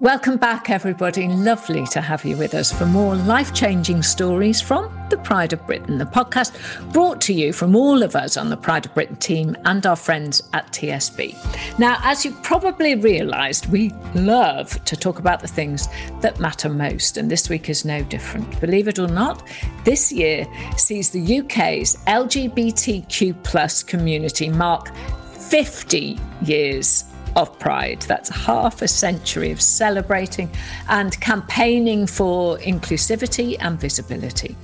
Welcome back, everybody. Lovely to have you with us for more life changing stories from the Pride of Britain, the podcast brought to you from all of us on the Pride of Britain team and our friends at TSB. Now, as you probably realised, we love to talk about the things that matter most, and this week is no different. Believe it or not, this year sees the UK's LGBTQ plus community mark 50 years of Pride. That's half a century of celebrating and campaigning for inclusivity and visibility.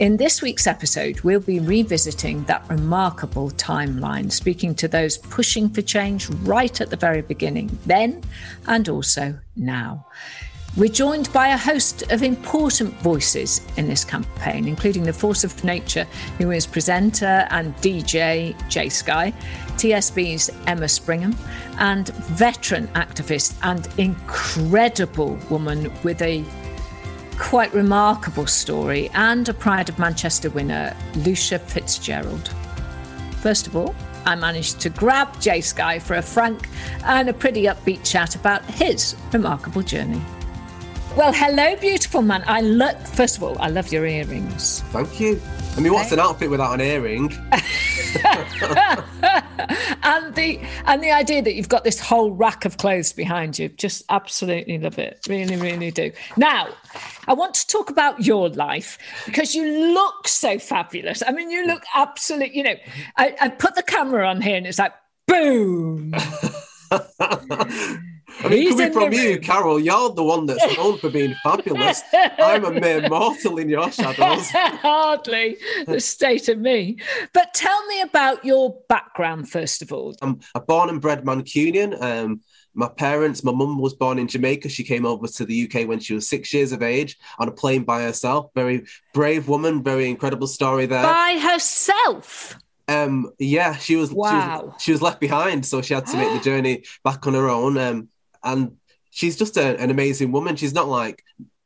In this week's episode, we'll be revisiting that remarkable timeline, speaking to those pushing for change right at the very beginning, then and also now. We're joined by a host of important voices in this campaign, including the Force of Nature, who is presenter and DJ Jsky, TSB's Emma Springham, and veteran activist and incredible woman with a quite remarkable story and a Pride of Manchester winner, Luchia Fitzgerald. First of all, I managed to grab Jsky for a frank and a pretty upbeat chat about his remarkable journey. Well, hello, beautiful man. I look. First of all, I love your earrings. Thank you. I mean, what's an outfit without an earring? and the and the idea that you've got this whole rack of clothes behind you, just absolutely love it. Really, really do. Now, I want to talk about your life because you look so fabulous. I mean, you look absolutely. You know, I, I put the camera on here and it's like boom. I mean, coming from you, Carol, you're the one that's known for being fabulous. I'm a mere mortal in your shadows. Hardly the state of me. But tell me about your background, first of all. I'm a born and bred Mancunian. Um, my parents, my mum was born in Jamaica. She came over to the UK when she was six years of age on a plane by herself. Very brave woman, very incredible story there. By herself? Um, yeah, she was, wow. she was, she was left behind, so she had to make the journey back on her own. Um, and she's just a, an amazing woman. She's not like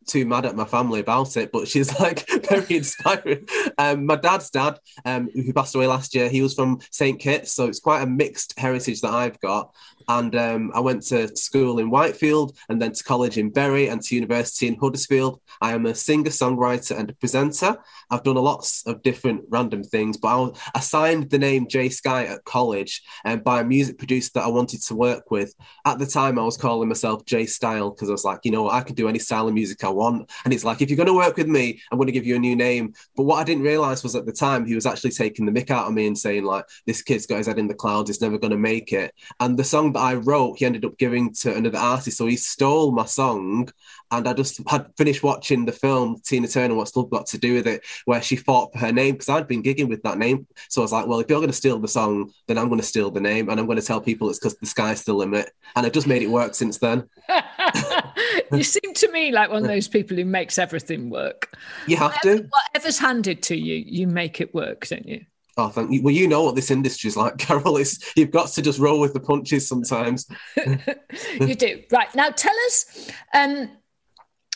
too mad at my family about it, but she's like very inspiring. Um, my dad's dad, um, who passed away last year, he was from St. Kitts, so it's quite a mixed heritage that I've got. And um, I went to school in Whitefield and then to college in Bury and to university in Huddersfield. I am a singer, songwriter, and a presenter. I've done a lots of different random things, but I was assigned the name Jsky at college um, by a music producer that I wanted to work with. At the time, I was calling myself Jay Style because I was like, you know, I can do any style of music I want. And it's like, if you're going to work with me, I'm going to give you a new name. But what I didn't realize was at the time, he was actually taking the mick out of me and saying, like, this kid's got his head in the clouds, he's never going to make it. And the song that I wrote, he ended up giving to another artist. So he stole my song. And I just had finished watching the film Tina Turner, What's Love Got to Do with It, where she fought for her name because I'd been gigging with that name. So I was like, well, if you're going to steal the song, then I'm going to steal the name and I'm going to tell people it's because the sky's the limit. And it just made it work since then. you seem to me like one of those people who makes everything work. You have Whatever, to. Whatever's handed to you, you make it work, don't you? Oh, thank you. Well, you know what this industry's like, Carol. Is you've got to just roll with the punches sometimes. you do right now. Tell us um,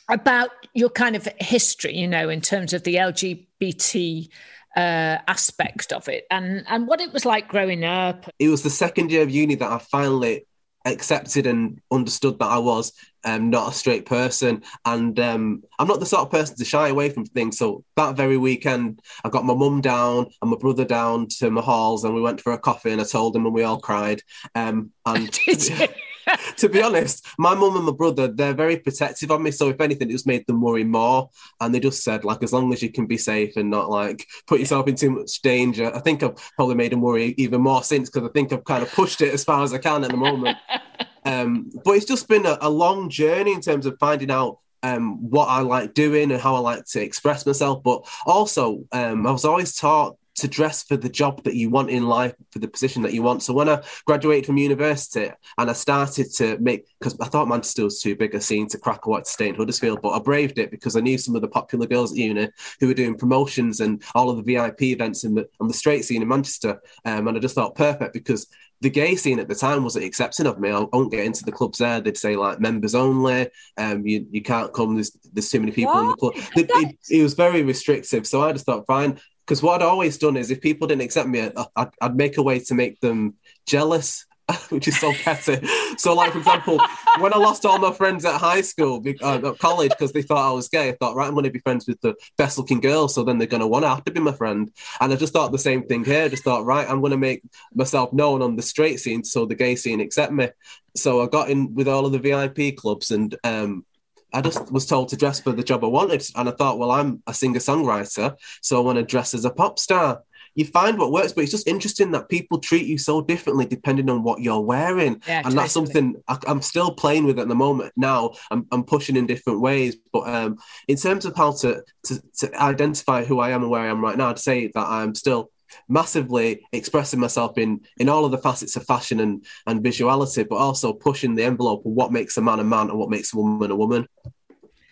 about your kind of history. You know, in terms of the LGBT uh, aspect of it, and and what it was like growing up. It was the second year of uni that I finally accepted and understood that I was um, not a straight person. And um, I'm not the sort of person to shy away from things. So that very weekend, I got my mum down and my brother down to my halls and we went for a coffee and I told them and we all cried. Um, and to be honest, my mum and my brother, they're very protective of me. So if anything, it just made them worry more. And they just said, like, as long as you can be safe and not like put yourself in too much danger. I think I've probably made them worry even more since because I think I've kind of pushed it as far as I can at the moment. um, but it's just been a, a long journey in terms of finding out um, what I like doing and how I like to express myself. But also, um, I was always taught to dress for the job that you want in life, for the position that you want. So when I graduated from university and I started to make, because I thought Manchester was too big a scene to crack white to stay in Huddersfield, but I braved it because I knew some of the popular girls at uni who were doing promotions and all of the VIP events in the on the straight scene in Manchester. Um, and I just thought perfect because the gay scene at the time wasn't accepting of me. I won't get into the clubs there. They'd say like members only. Um, you you can't come. There's there's too many people what? in the club. It, it, it, was very restrictive. So I just thought, fine, because what I'd always done is if people didn't accept me, I'd, I'd make a way to make them jealous. which is so petty. So, like for example, when I lost all my friends at high school, uh, at college, because they thought I was gay, I thought, right, I'm going to be friends with the best looking girl, so then they're going to want to have to be my friend. And I just thought the same thing here. I just thought, right, I'm going to make myself known on the straight scene, so the gay scene accept me. So I got in with all of the VIP clubs, and um, I just was told to dress for the job I wanted. And I thought, well, I'm a singer songwriter, so I want to dress as a pop star. You find what works, but it's just interesting that people treat you so differently depending on what you're wearing. Yeah, and that's something I, am still playing with at the moment. Now I'm, I'm pushing in different ways. But um, in terms of how to, to, to identify who I am and where I am right now, I'd say that I'm still massively expressing myself in in all of the facets of fashion and and visuality, but also pushing the envelope of what makes a man a man and what makes a woman a woman.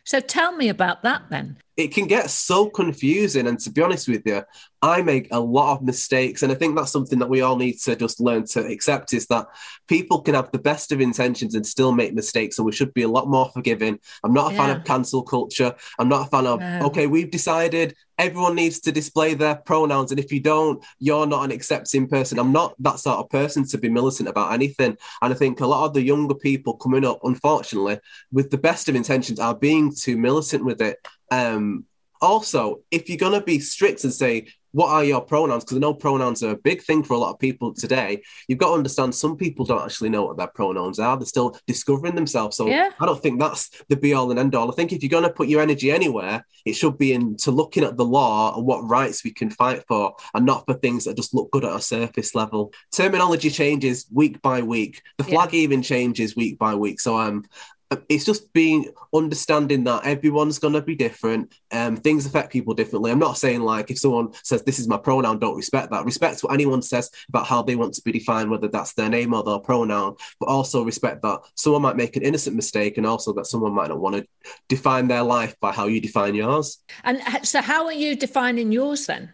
So tell me about that then it can get so confusing. And to be honest with you, I make a lot of mistakes. And I think that's something that we all need to just learn to accept is that people can have the best of intentions and still make mistakes. And we should be a lot more forgiving. I'm not a yeah. fan of cancel culture. I'm not a fan of, no. okay, we've decided everyone needs to display their pronouns. And if you don't, you're not an accepting person. I'm not that sort of person to be militant about anything. And I think a lot of the younger people coming up, unfortunately, with the best of intentions, are being too militant with it. Um, also, if you're going to be strict and say, what are your pronouns? Because I know pronouns are a big thing for a lot of people today. You've got to understand some people don't actually know what their pronouns are. They're still discovering themselves. So yeah. I don't think that's the be all and end all. I think if you're going to put your energy anywhere, it should be into looking at the law and what rights we can fight for and not for things that just look good at a surface level. Terminology changes week by week. The flag yeah. even changes week by week. So I'm it's just being understanding that everyone's going to be different um things affect people differently. I'm not saying like if someone says this is my pronoun don't respect that. Respect what anyone says about how they want to be defined whether that's their name or their pronoun but also respect that someone might make an innocent mistake and also that someone might not want to define their life by how you define yours. And so how are you defining yours then?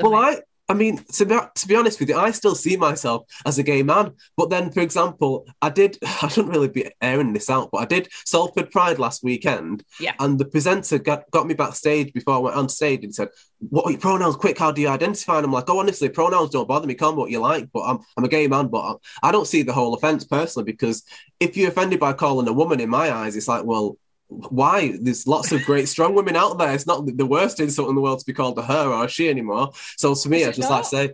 Well i I mean, to be, to be honest with you, I still see myself as a gay man. But then, for example, I did, I shouldn't really be airing this out, but I did Salford Pride last weekend. Yeah. And the presenter got, got me backstage before I went on stage and said, What are your pronouns? Quick, how do you identify? And I'm like, Oh, honestly, pronouns don't bother me. Call me what you like. But I'm, I'm a gay man, but I, I don't see the whole offense personally because if you're offended by calling a woman, in my eyes, it's like, Well, why? There's lots of great strong women out there. It's not the worst insult in the world to be called a her or a she anymore. So to me, I just not? like say,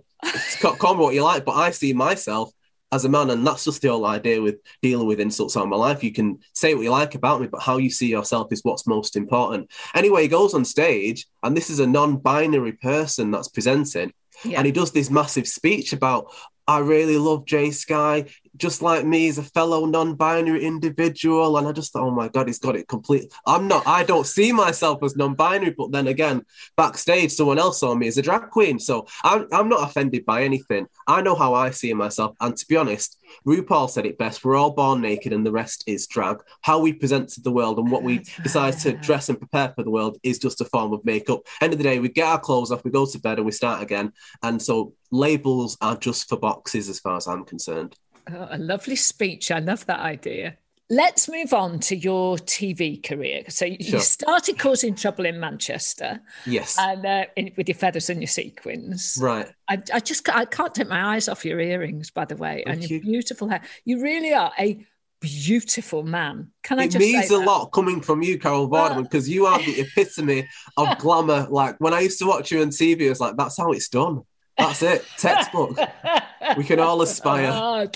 call me what you like, but I see myself as a man, and that's just the whole idea with dealing with insults on my life. You can say what you like about me, but how you see yourself is what's most important. Anyway, he goes on stage, and this is a non-binary person that's presenting, yeah. and he does this massive speech about I really love Jsky just like me, he's a fellow non-binary individual, and I just thought, oh my god, he's got it complete. I'm not. I don't see myself as non-binary, but then again, backstage, someone else saw me as a drag queen, so I'm I'm not offended by anything. I know how I see myself, and to be honest, RuPaul said it best: we're all born naked, and the rest is drag. How we present to the world and what we decide to dress and prepare for the world is just a form of makeup. End of the day, we get our clothes off, we go to bed, and we start again. And so labels are just for boxes, as far as I'm concerned. Oh, a lovely speech. I love that idea. Let's move on to your TV career. So you sure. started causing trouble in Manchester, yes, and uh, in, with your feathers and your sequins, right? I, I, just I can't take my eyes off your earrings, by the way, Thank and your you. beautiful hair. You really are a beautiful man. Can I it just? means a lot coming from you, Carol Vorderman, because you are the epitome of glamour. Like when I used to watch you on TV, I was like, "That's how it's done." That's it. Textbook. we can all aspire. Oh,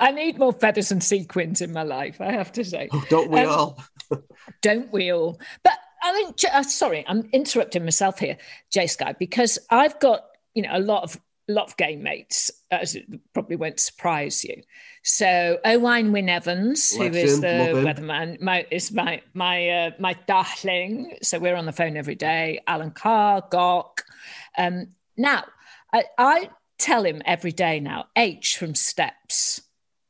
I need more feathers and sequins in my life, I have to say. Oh, don't we um, all? don't we all? But I think, uh, sorry, I'm interrupting myself here, Jsky, because I've got, you know, a lot of lot of gay mates, as it probably won't surprise you. So Owain Wyn Evans, Legend, who is the weatherman, my, is my my uh, my darling. So we're on the phone every day. Alan Carr, Gok. Um, now, I, I tell him every day now, H from Steps,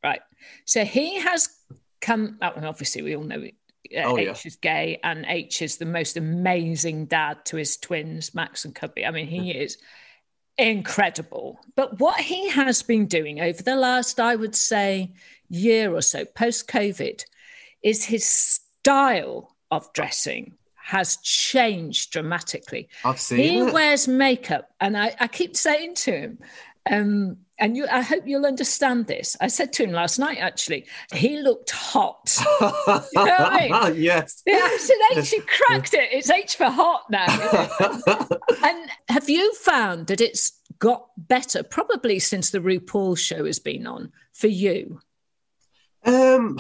right? So he has come, oh, obviously, we all know it. Uh, oh, H yeah. is gay, and H is the most amazing dad to his twins, Max and Cubby. I mean, he is incredible. But what he has been doing over the last, I would say, year or so, post COVID, is his style of dressing has changed dramatically. I've seen he it. wears makeup, and I, I keep saying to him, um, and you, I hope you'll understand this. I said to him last night, actually, he looked hot. you know I mean? yes. Yeah, I said H, you cracked it. It's H for hot now. and have you found that it's got better, probably since the RuPaul show has been on for you? Um,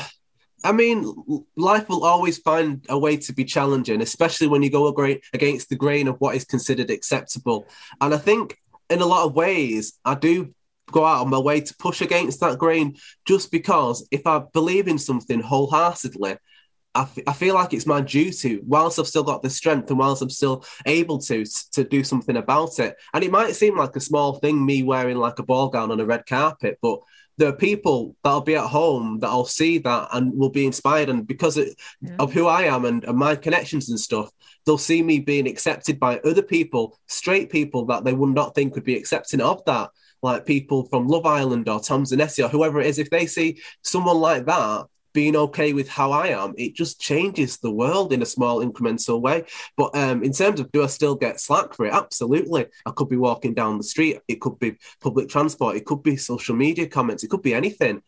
I mean, life will always find a way to be challenging, especially when you go against the grain of what is considered acceptable. And I think, in a lot of ways, I do go out on my way to push against that grain just because if I believe in something wholeheartedly, I, f- I feel like it's my duty, whilst I've still got the strength and whilst I'm still able to, to do something about it. And it might seem like a small thing, me wearing like a ball gown on a red carpet, but there are people that'll be at home that'll see that and will be inspired. And because of, yeah. of who I am and, and, my connections and stuff, they'll see me being accepted by other people, straight people that they would not think would be accepting of that. Like people from Love Island or Tom's and Essie or whoever it is, if they see someone like that, being okay with how I am, it just changes the world in a small incremental way. But um, in terms of do I still get slack for it? Absolutely. I could be walking down the street, it could be public transport, it could be social media comments, it could be anything.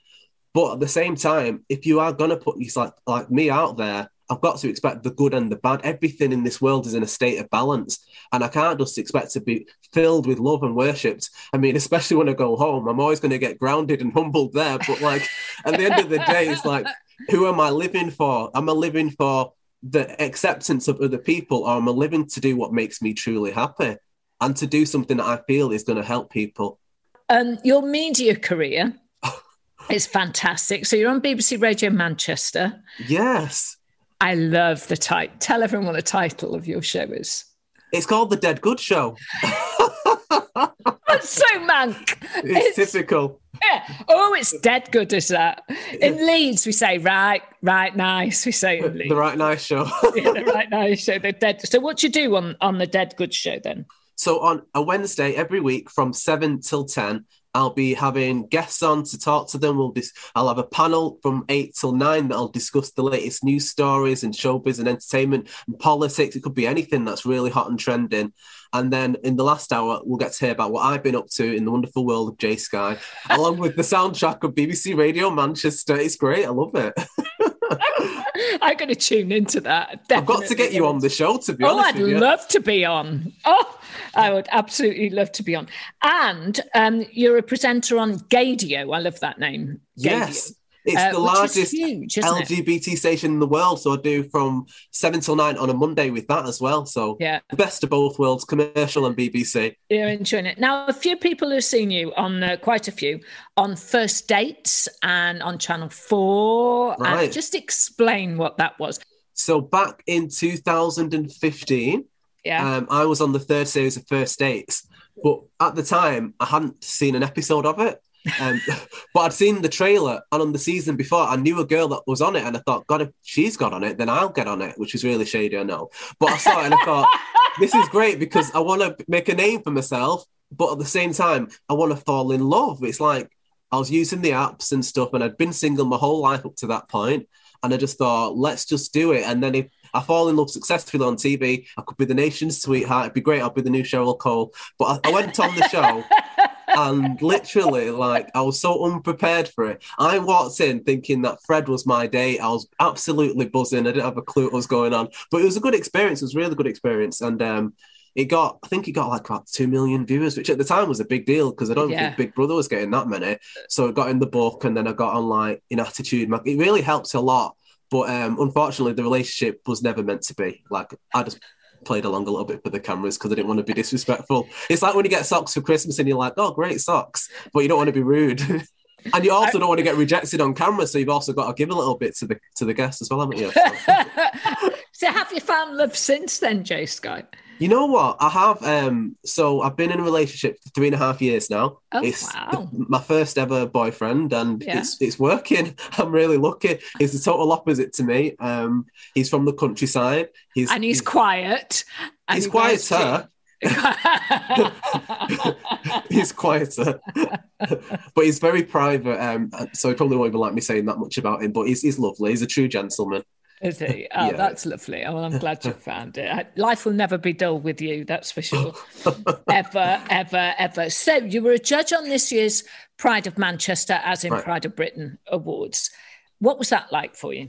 But at the same time, if you are gonna put you like like me out there, I've got to expect the good and the bad. Everything in this world is in a state of balance. And I can't just expect to be filled with love and worshipped. I mean, especially when I go home, I'm always going to get grounded and humbled there. But like at the end of the day, it's like, who am I living for? Am I living for the acceptance of other people or am I living to do what makes me truly happy and to do something that I feel is going to help people? Um, your media career is fantastic. So you're on BBC Radio Manchester. Yes. I love the title. Tell everyone what the title of your show is. It's called The Dead Good Show. That's so Manc. It's, it's, typical. Yeah. Oh, it's dead good, is that? In Leeds, we say right, right, nice. We say the right nice show. yeah, the right nice show. The dead. So, what do you do on on the dead good show then? So on a Wednesday every week from seven till ten, I'll be having guests on to talk to them. We'll dis- I'll have a panel from eight till nine that'll discuss the latest news stories and showbiz and entertainment and politics. It could be anything that's really hot and trending. And then in the last hour, we'll get to hear about what I've been up to in the wonderful world of Jsky, along with the soundtrack of BBC Radio Manchester. It's great. I love it. I'm going to tune into that. Definitely. I've got to get you on the show, to be oh, honest. Oh, I'd love to be on. Oh, I would absolutely love to be on. And um, you're a presenter on Gaydio. I love that name. Yes. It's uh, the largest huge, LGBT it? station in the world. So I do from seven till nine on a Monday with that as well. So yeah, the best of both worlds, commercial and BBC. You're enjoying it. Now, a few people have seen you on uh, quite a few on First Dates and on Channel 4. Right. And just explain what that was. So back in 2015, yeah. Um, I was on the third series of First Dates, but at the time I hadn't seen an episode of it. Um, but I'd seen the trailer, and on the season before, I knew a girl that was on it, and I thought, God, if she's got on it, then I'll get on it, which is really shady, I know. But I saw it and I thought, this is great because I want to make a name for myself, but at the same time, I want to fall in love. It's like I was using the apps and stuff, and I'd been single my whole life up to that point, and I just thought, let's just do it. And then if I fall in love successfully on TV. I could be the nation's sweetheart. It'd be great. I'll be the new Cheryl Cole. But I, I went on the show and literally, like, I was so unprepared for it. I walked in thinking that Fred was my date. I was absolutely buzzing. I didn't have a clue what was going on, but it was a good experience. It was a really good experience. And, um, it got, I think it got like about 2 million viewers, which at the time was a big deal because I don't yeah. think Big Brother was getting that many. So it got in the book and then I got on like in Attitude. It really helped a lot but um, unfortunately, the relationship was never meant to be. Like I just played along a little bit for the cameras because I didn't want to be disrespectful. It's like when you get socks for Christmas and you're like, "Oh, great socks," but you don't want to be rude. and you also don't want to get rejected on camera, so you've also got to give a little bit to the to the guests as well, haven't you? so have you found love since then, Jsky? You know what? I have. Um, so I've been in a relationship for three and a half years now. Oh, it's wow. my first ever boyfriend, and yeah. it's it's working. I'm really lucky. He's the total opposite to me. Um, he's from the countryside. He's and he's, he's quiet. And he's he quieter. he's quieter, but he's very private. Um, so he probably won't even like me saying that much about him. But he's he's lovely. He's a true gentleman. Is he? Oh, yeah. that's lovely. Oh, well, I'm glad you found it. Life will never be dull with you, that's for sure. ever, ever, ever. So, you were a judge on this year's Pride of Manchester, as in right. Pride of Britain Awards. What was that like for you?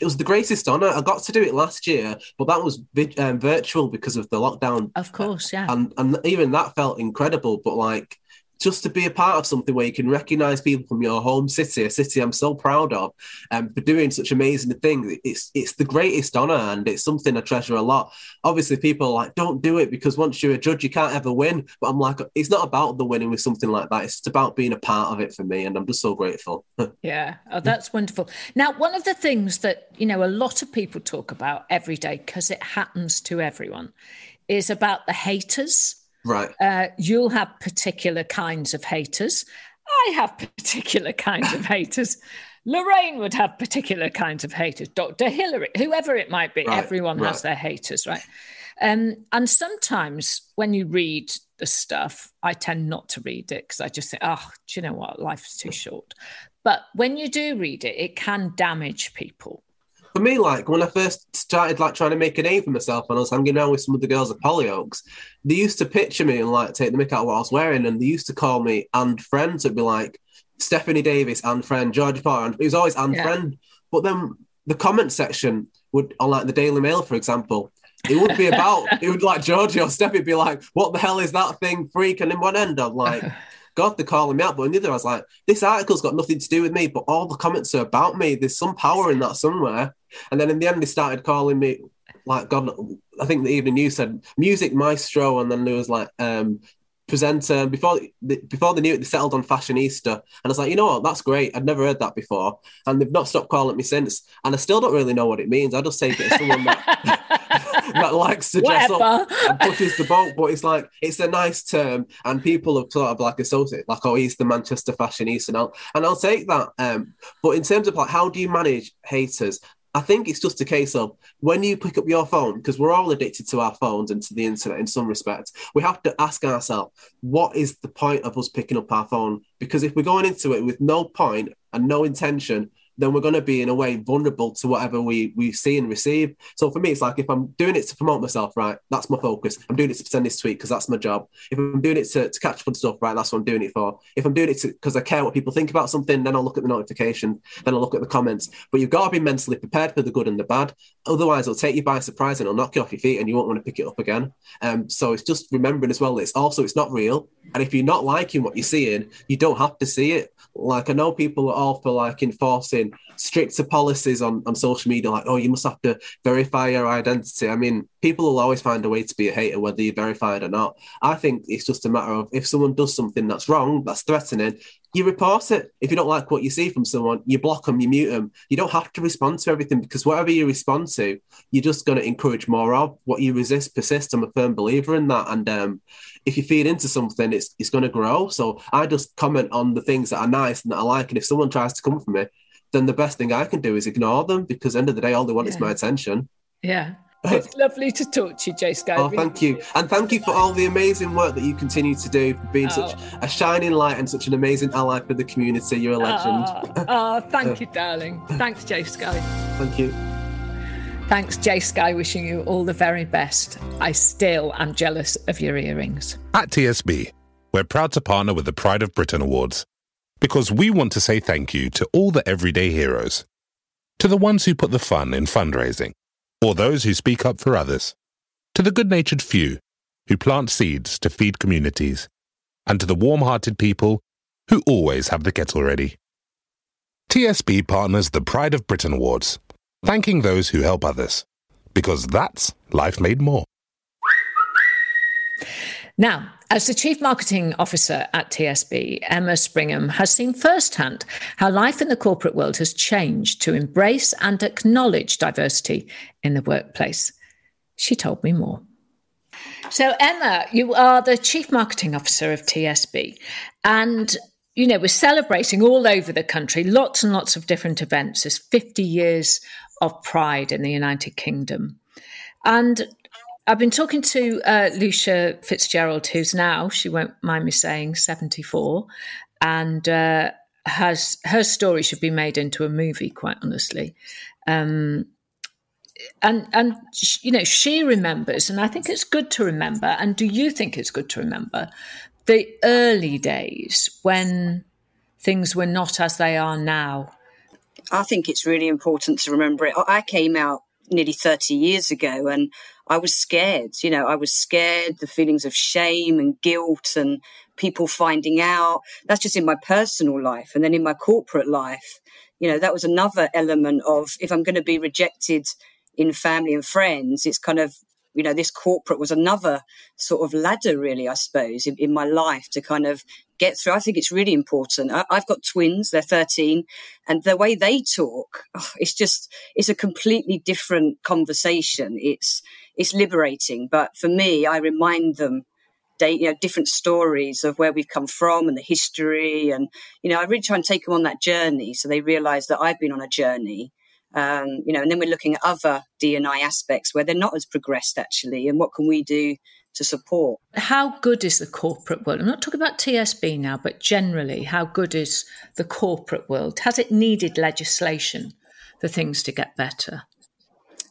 It was the greatest honour. I got to do it last year, but that was um, virtual because of the lockdown. Of course, yeah. And and even that felt incredible. But like just to be a part of something where you can recognize people from your home city, a city I'm so proud of, and um, for doing such amazing things. It's it's the greatest honor, and it's something I treasure a lot. Obviously, people are like, don't do it because once you're a judge, you can't ever win. But I'm like, it's not about the winning with something like that. It's about being a part of it for me, and I'm just so grateful. yeah, oh, that's wonderful. Now, one of the things that you know a lot of people talk about every day because it happens to everyone is about the haters Right. Uh, you'll have particular kinds of haters. I have particular kinds of haters. Lorraine would have particular kinds of haters. Dr. Hilary, whoever it might be, right, everyone right. has their haters, right? Um, and sometimes when you read the stuff, I tend not to read it because I just think, oh, do you know what? Life's too short. But when you do read it, it can damage people for me, like when I first started like trying to make a name for myself and I was hanging around with some of the girls at Hollyoaks, they used to picture me and like take the mick out of what I was wearing, and they used to call me and friends. It'd be like Stephanie Davis and friend, Georgie Porter, and it was always and yeah. friend. But then the comment section would on like the Daily Mail, for example, it would be about it would like Georgie or Steffi be like, "What the hell is that thing, freak?" And in one end, I'm like. God, they're calling me out. But in the other, I was like, this article's got nothing to do with me, but all the comments are about me. There's some power in that somewhere. And then in the end, they started calling me like God. I think the evening news said music maestro, and then there was like um, presenter. Before before they knew it, they settled on fashionista, and I was like, you know what, that's great. I'd never heard that before, and they've not stopped calling me since. And I still don't really know what it means. I just take it as someone that. that likes to dress Whatever. up and pushes the boat. But it's like it's a nice term, and people have sort of like associated like, oh, he's the Manchester fashionista, and I'll and I'll take that. Um, but in terms of like how do you manage haters? I think it's just a case of when you pick up your phone, because we're all addicted to our phones and to the internet in some respects, we have to ask ourselves, what is the point of us picking up our phone? Because if we're going into it with no point and no intention, then we're going to be in a way vulnerable to whatever we we see and receive. So for me, it's like if I'm doing it to promote myself, right, that's my focus. I'm doing it to send this tweet because that's my job. If I'm doing it to, to catch up on stuff, right, that's what I'm doing it for. If I'm doing it because I care what people think about something, then I'll look at the notification, then I'll look at the comments. But you've got to be mentally prepared for the good and the bad. Otherwise, it'll take you by surprise and it'll knock you off your feet, and you won't want to pick it up again. Um, so it's just remembering as well. That It's also it's not real, and if you're not liking what you're seeing, you don't have to see it. Like I know people are all for like enforcing stricter policies on, on social media, like, oh, you must have to verify your identity. I mean, people will always find a way to be a hater, whether you're verified or not. I think it's just a matter of if someone does something that's wrong, that's threatening, you report it. If you don't like what you see from someone, you block them, you mute them. You don't have to respond to everything because whatever you respond to, you're just going to encourage more of. What you resist persists. I'm a firm believer in that. And um, if you feed into something, it's it's going to grow. So I just comment on the things that are nice and that I like. And if someone tries to come for me, then the best thing I can do is ignore them because end of the day, all they want yeah. is my attention. Yeah. It's lovely to talk to you, Jsky. Oh, thank you. And thank you for all the amazing work that you continue to do, for being oh. such a shining light and such an amazing ally for the community. You're a ah, legend. Oh, oh thank you, darling. Thanks, Jsky. Thank you. Thanks, Jsky. Wishing you all the very best. I still am jealous of your earrings. At TSB, we're proud to partner with the Pride of Britain Awards because we want to say thank you to all the everyday heroes, to the ones who put the fun in fundraising or those who speak up for others, to the good natured few who plant seeds to feed communities, and to the warm hearted people who always have the kettle ready. TSB partners the Pride of Britain Awards, thanking those who help others, because that's life made more. Now, as the Chief Marketing Officer at TSB, Emma Springham has seen firsthand how life in the corporate world has changed to embrace and acknowledge diversity in the workplace. She told me more. So, Emma, you are the Chief Marketing Officer of TSB. And, you know, we're celebrating all over the country lots and lots of different events. There's 50 years of pride in the United Kingdom. And I've been talking to uh, Luchia Fitzgerald, who's now, she won't mind me saying, 74. And uh, has her story should be made into a movie, quite honestly. Um, and and you know she remembers and i think it's good to remember and do you think it's good to remember the early days when things were not as they are now i think it's really important to remember it i came out nearly 30 years ago and i was scared you know i was scared the feelings of shame and guilt and people finding out that's just in my personal life and then in my corporate life you know that was another element of if i'm going to be rejected in family and friends, it's kind of, you know, this corporate was another sort of ladder, really, I suppose, in, in my life to kind of get through. I think it's really important. I, have got twins, they're 13, and the way they talk, oh, it's just, it's a completely different conversation. It's, it's liberating. But for me, I remind them you know, different stories of where we've come from and the history. And, you know, I really try and take them on that journey so they realize that I've been on a journey um, you know, and then we're looking at other D&I aspects where they're not as progressed actually, and what can we do to support? How good is the corporate world? I'm not talking about TSB now, but generally, how good is the corporate world? Has it needed legislation for things to get better?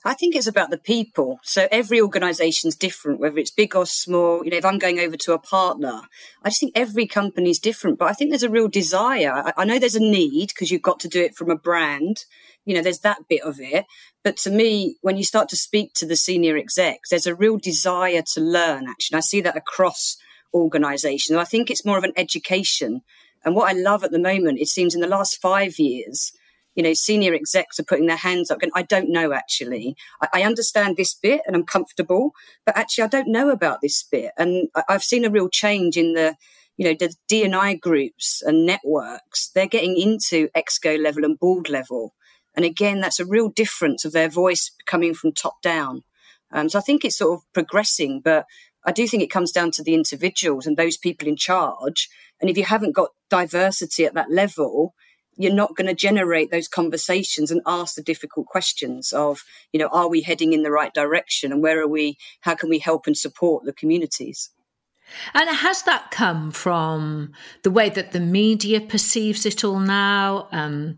I think it's about the people. So every organization's different, whether it's big or small. You know, if I'm going over to a partner, I just think every company's different, but I think there's a real desire. I, I know there's a need because you've got to do it from a brand you know, there's that bit of it. But to me, when you start to speak to the senior execs, there's a real desire to learn, actually. I see that across organizations. I think it's more of an education. And what I love at the moment, it seems in the last five years, you know, senior execs are putting their hands up going, I don't know actually. I, I, understand this bit and I'm comfortable, but actually I don't know about this bit. And I, I've seen a real change in the, you know, the D&I groups and networks. They're getting into exco level and board level. And again, that's a real difference of their voice coming from top down. Um, so I think it's sort of progressing, but I do think it comes down to the individuals and those people in charge. And if you haven't got diversity at that level, you're not going to generate those conversations and ask the difficult questions of, you know, are we heading in the right direction and where are we, how can we help and support the communities? And has that come from the way that the media perceives it all now? Um,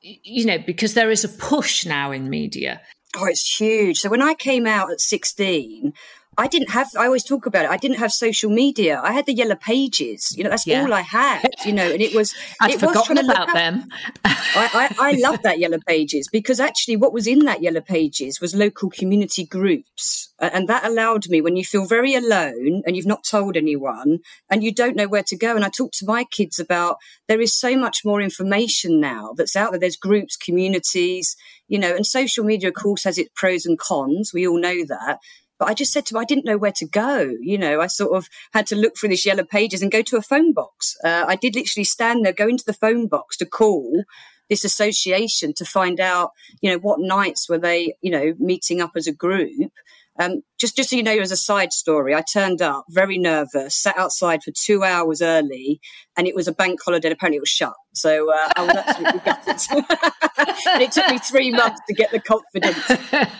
you know, because there is a push now in media. Oh, it's huge. So when I came out at 16, I didn't have, I always talk about it, I didn't have social media. I had the yellow pages, you know, that's yeah. all I had, you know, and it was. I'd it forgotten was about them. I, I, I love that yellow pages because actually what was in that yellow pages was local community groups. And that allowed me when you feel very alone and you've not told anyone and you don't know where to go. And I talk to my kids about there is so much more information now that's out there. There's groups, communities, you know, and social media, of course, has its pros and cons. We all know that. But I just said to him, I didn't know where to go. You know, I sort of had to look through this yellow pages and go to a phone box. Uh, I did literally stand there, go into the phone box to call this association to find out, you know, what nights were they, you know, meeting up as a group. Um, just, just so you know, as a side story, I turned up very nervous, sat outside for two hours early, and it was a bank holiday. Apparently, it was shut. So uh, I was absolutely gutted. and it took me three months to get the confidence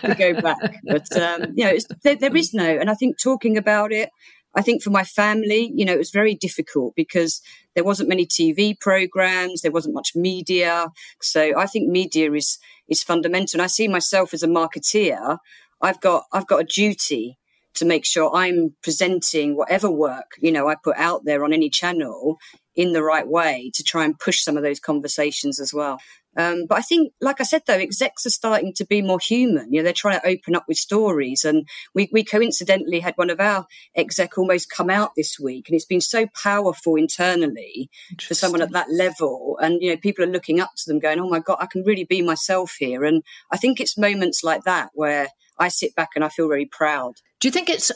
to go back. But um, you know, there, there is no, and I think talking about it. I think for my family, you know, it was very difficult because there wasn't many TV programs, there wasn't much media. So I think media is is fundamental. And I see myself as a marketeer. I've got I've got a duty to make sure I'm presenting whatever work you know I put out there on any channel in the right way to try and push some of those conversations as well. Um, but I think, like I said, though, execs are starting to be more human. You know, they're trying to open up with stories. And we, we coincidentally had one of our exec almost come out this week. And it's been so powerful internally for someone at that level. And, you know, people are looking up to them going, oh my God, I can really be myself here. And I think it's moments like that where I sit back and I feel very proud. Do you think it's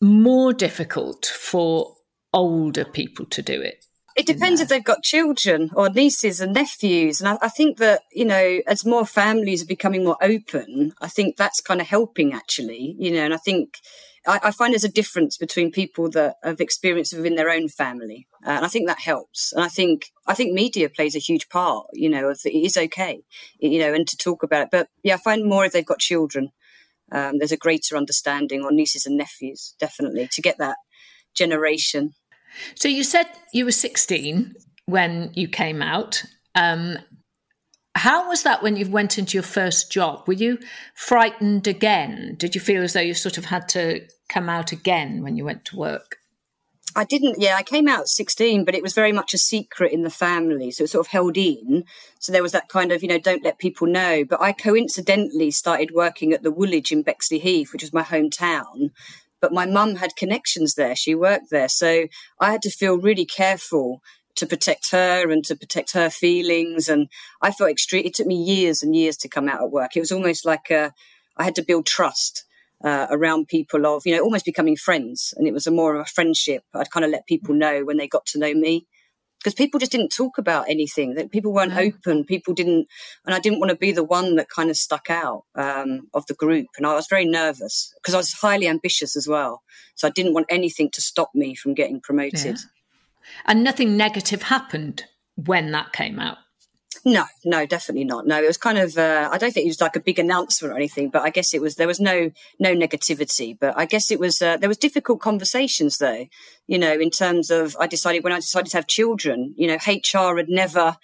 more difficult for older people to do it? It depends if they've got children or nieces and nephews. And I, I, think that, you know, as more families are becoming more open, I think that's kind of helping actually, you know, and I think I, I find there's a difference between people that have experienced within their own family. Uh, and I think that helps. And I think, I think media plays a huge part, you know, of the, it is okay, you know, and to talk about it. But yeah, I find more if they've got children, um, there's a greater understanding or nieces and nephews, definitely, to get that generation so you said you were 16 when you came out. Um, how was that when you went into your first job? Were you frightened again? Did you feel as though you sort of had to come out again when you went to work? I didn't, yeah, I came out 16, but it was very much a secret in the family. So it sort of held in. So there was that kind of, you know, don't let people know. But I coincidentally started working at the Woolwich in Bexleyheath, which was my hometown but my mum had connections there. She worked there. So I had to feel really careful to protect her and to protect her feelings. And I felt extreme. It took me years and years to come out at work. It was almost like a, I had to build trust. Uh, around people of you know almost becoming friends and it was a more of a friendship i'd kind of let people know when they got to know me because people just didn't talk about anything that people weren't open people didn't and i didn't want to be the one that kind of stuck out um, of the group and i was very nervous because i was highly ambitious as well so i didn't want anything to stop me from getting promoted. Yeah. and nothing negative happened when that came out no, no, definitely not. No, it was kind of. Uh, I don't think it was like a big announcement or anything, but I guess it was. There was no no negativity, but I guess it was. Uh, there was difficult conversations though. You know, in terms of I decided when I decided to have children. You know, HR had never.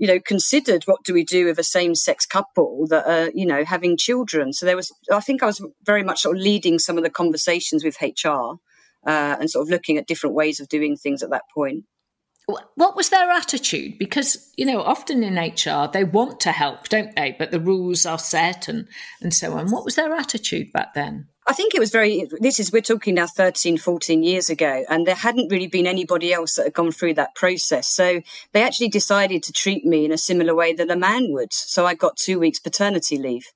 You know, considered what do we do with a same-sex couple that are, you know, having children. So there was, I think, I was very much sort of leading some of the conversations with HR uh, and sort of looking at different ways of doing things at that point what was their attitude? Because you know, often in HR they want to help, don't they? But the rules are set and and so on. What was their attitude back then? I think it was very, this is, we're talking now 13, 14 years ago, and there hadn't really been anybody else that had gone through that process. So they actually decided to treat me in a similar way that a man would. So I got two weeks paternity leave.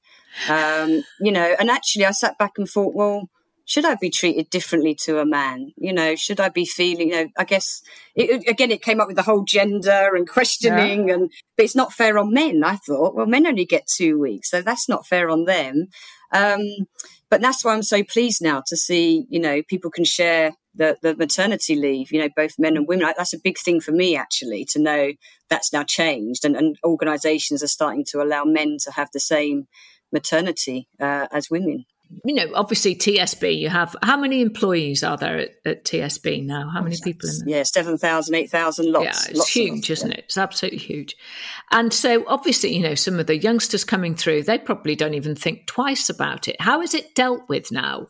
Um, you know, and actually I sat back and thought, well, should I be treated differently to a man? You know, should I be feeling, you know, I guess it, again, it came up with the whole gender and questioning yeah. and, but it's not fair on men. I thought, well, men only get two weeks, so that's not fair on them. Um, but that's why I'm so pleased now to see, you know, people can share the, the maternity leave, you know, both men and women. That's a big thing for me, actually, to know that's now changed and, and organizations are starting to allow men to have the same maternity uh, as women you know, obviously TSB, you have how many employees are there at, at TSB now? How many people in there? Yeah, 7,000, 8,000, lots. Yeah, it's lots huge, isn't yeah. it? It's absolutely huge. And so obviously, you know, some of the youngsters coming through, they probably don't even think twice about it. How is it dealt with now?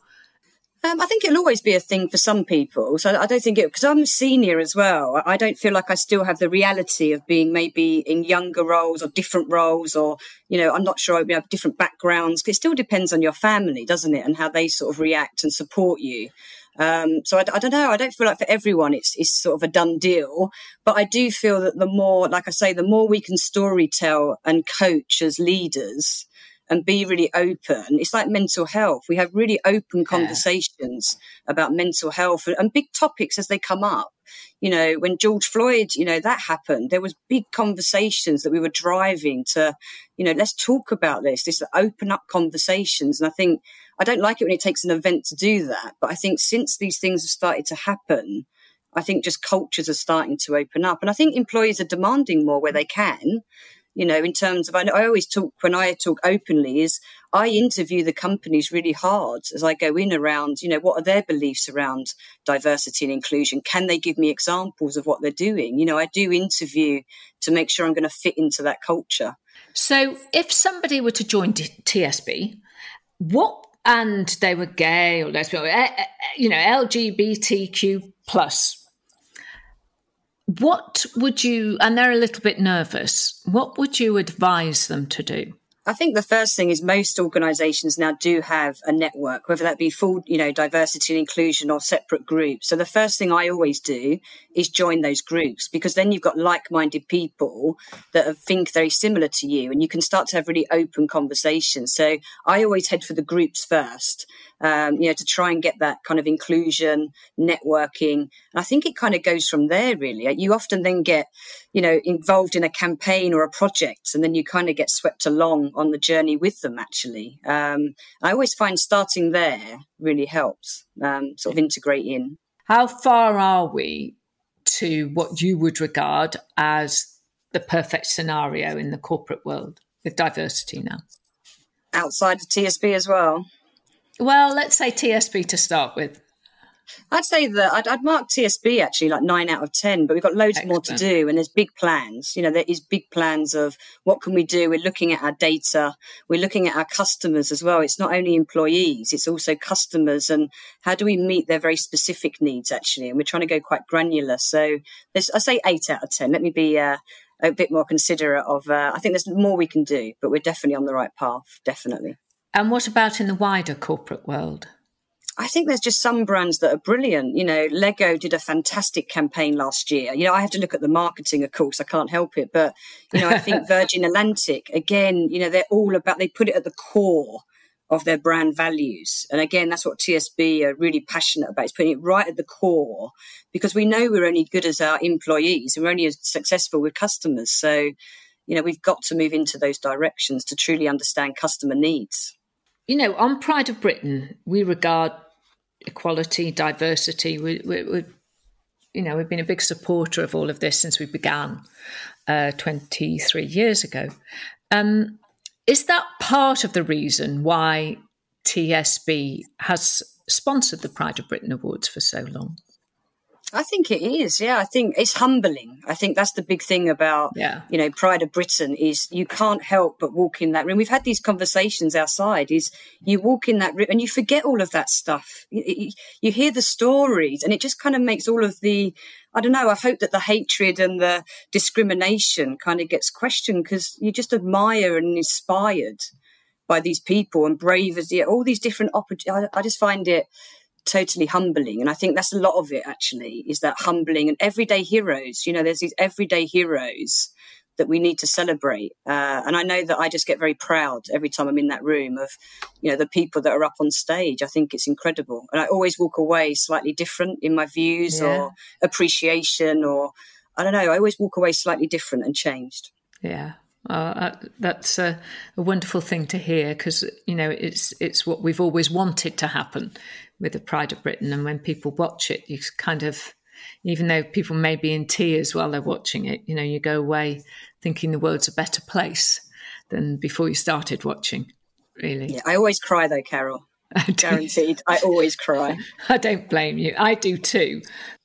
Um, I think it'll always be a thing for some people. So I don't think it, because I'm senior as well. I don't feel like I still have the reality of being maybe in younger roles or different roles, or, you know, I'm not sure I have different backgrounds. It still depends on your family, doesn't it? And how they sort of react and support you. Um, so I, I, don't know. I don't feel like for everyone it's, it's sort of a done deal, but I do feel that the more, like I say, the more we can story tell and coach as leaders, and be really open. It's like mental health. We have really open conversations yeah. about mental health and, and, big topics as they come up. You know, when George Floyd, you know, that happened, there was big conversations that we were driving to, you know, let's talk about this, this open up conversations. And I think I don't like it when it takes an event to do that. But I think since these things have started to happen, I think just cultures are starting to open up. And I think employees are demanding more where they can you know, in terms of, I, I, always talk, when I talk openly, is I interview the companies really hard as I go in around, you know, what are their beliefs around diversity and inclusion? Can they give me examples of what they're doing? You know, I do interview to make sure I'm going to fit into that culture. So if somebody were to join TSB, what, and they were gay or lesbian, eh, eh, you know, LGBTQ plus what would you, and they're a little bit nervous, what would you advise them to do? I think the first thing is most organizations now do have a network, whether that be full, you know, diversity and inclusion or separate groups. So the first thing I always do is join those groups because then you've got like-minded people that think very similar to you and you can start to have really open conversations. So I always head for the groups first um, you know, to try and get that kind of inclusion, networking. And I think it kind of goes from there, really. You often then get, you know, involved in a campaign or a project, and then you kind of get swept along on the journey with them, actually. Um, I always find starting there really helps, um, sort of integrate in. How far are we to what you would regard as the perfect scenario in the corporate world with diversity now? Outside of TSB as well. Well, let's say TSB to start with. I'd say that I'd, I'd, mark TSB actually like nine out of 10, but we've got loads Excellent. more to do and there's big plans. You know, there is big plans of what can we do? We're looking at our data. We're looking at our customers as well. It's not only employees, it's also customers and how do we meet their very specific needs actually? And we're trying to go quite granular. So there's, I say eight out of 10. Let me be, uh, a bit more considerate of, uh, I think there's more we can do, but we're definitely on the right path. Definitely. And what about in the wider corporate world? I think there's just some brands that are brilliant. You know, Lego did a fantastic campaign last year. You know, I have to look at the marketing, of course, I can't help it. But, you know, I think Virgin Atlantic, again, you know, they're all about, they put it at the core of their brand values. And again, that's what TSB are really passionate about, is putting it right at the core because we know we're only good as our employees and we're only as successful with customers. So, you know, we've got to move into those directions to truly understand customer needs you know, on Pride of Britain, we regard equality, diversity. We, we, we, you know, we've been a big supporter of all of this since we began uh, 23 years ago. Um, is that part of the reason why TSB has sponsored the Pride of Britain Awards for so long? I think it is. Yeah, I think it's humbling. I think that's the big thing about, yeah. you know, Pride of Britain is you can't help but walk in that room. We've had these conversations outside. Is you walk in that room and you forget all of that stuff. You, you hear the stories, and it just kind of makes all of the. I don't know. I hope that the hatred and the discrimination kind of gets questioned because you just admire and inspired by these people and brave as yeah, all these different opportunities. I just find it totally humbling. And I think that's a lot of it actually is that humbling and everyday heroes. You know, there's these everyday heroes that we need to celebrate. Uh, and I know that I just get very proud every time I'm in that room of, you know, the people that are up on stage. I think it's incredible. And I always walk away slightly different in my views yeah. or appreciation or, I don't know, I always walk away slightly different and changed. Yeah. Uh, that's a, a, wonderful thing to hear because you know it's it's what we've always wanted to happen with the Pride of Britain. And when people watch it, you kind of, even though people may be in tears while they're watching it, you know, you go away thinking the world's a better place than before you started watching. Really, yeah, I always cry though, Carol. Guaranteed, I always cry. I don't blame you. I do too.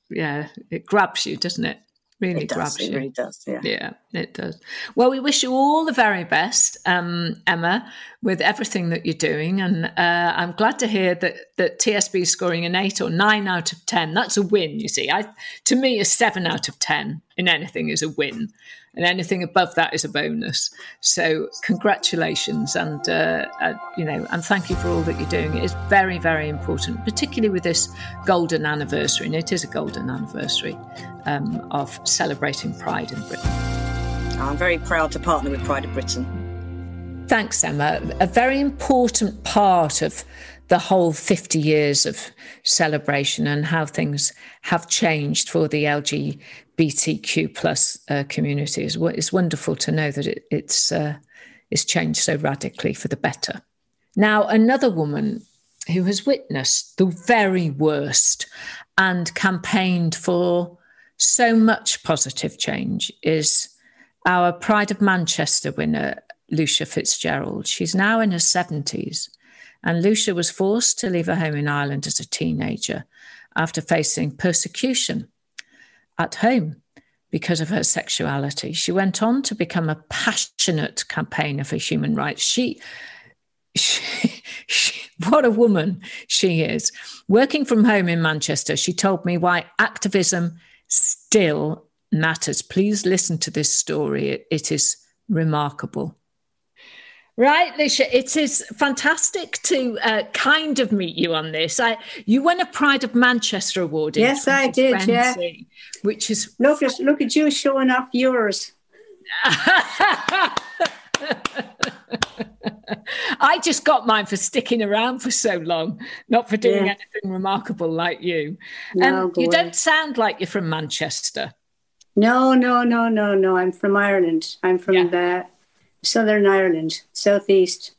Yeah, it grabs you, doesn't it? really it grabs does, you. It really does. Yeah. Yeah, it does. Well, we wish you all the very best, um, Emma, with everything that you're doing, and uh, I'm glad to hear that that TSB is scoring an eight or nine out of ten. That's a win. You see, I to me a seven out of ten in anything is a win and anything above that is a bonus. So congratulations, and uh, uh, you know, and thank you for all that you're doing. It is very, very important, particularly with this golden anniversary, and it is a golden anniversary um, of celebrating Pride in Britain. I'm very proud to partner with Pride of Britain. Thanks, Emma. A very important part of the whole 50 years of celebration and how things have changed for the LGBTQ plus uh, community. It's, wonderful to know that it, it's, uh, it's changed so radically for the better. Now, another woman who has witnessed the very worst and campaigned for so much positive change is our Pride of Manchester winner, Luchia Fitzgerald. She's now in her 70s and Luchia was forced to leave her home in Ireland as a teenager after facing persecution at home because of her sexuality. She went on to become a passionate campaigner for human rights. She, she, she, what a woman she is. Working from home in Manchester, she told me why activism still matters. Please listen to this story, it, it is remarkable. Right, Lisha, it is fantastic to uh, kind of meet you on this. I, you won a Pride of Manchester award. yes, I did. Yeah, which is look at look at you showing off yours. I just got mine for sticking around for so long, not for doing yeah. anything remarkable like you. No, um, you don't sound like you're from Manchester. No, no, no, no, no. I'm from Ireland. I'm from yeah. the Southern Ireland, southeast.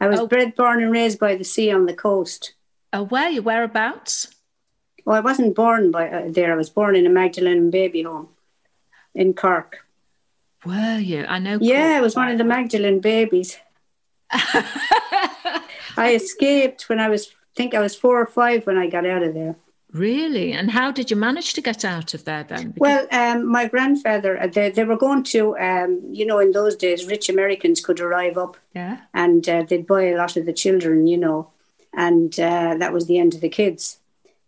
I was oh. bred, born, and raised by the sea on the coast. Oh, where you? Whereabouts? Well, I wasn't born by uh, there. I was born in a Magdalene baby home in Cork. Were you? I know. Yeah, I was one of the Magdalene babies. I escaped when I was, I think I was four or five when I got out of there. Really? And how did you manage to get out of there then? Because- well, um, my grandfather, uh, they, they were going to, um, you know, in those days, rich Americans could arrive up yeah. and uh, they'd buy a lot of the children, you know, and uh, that was the end of the kids.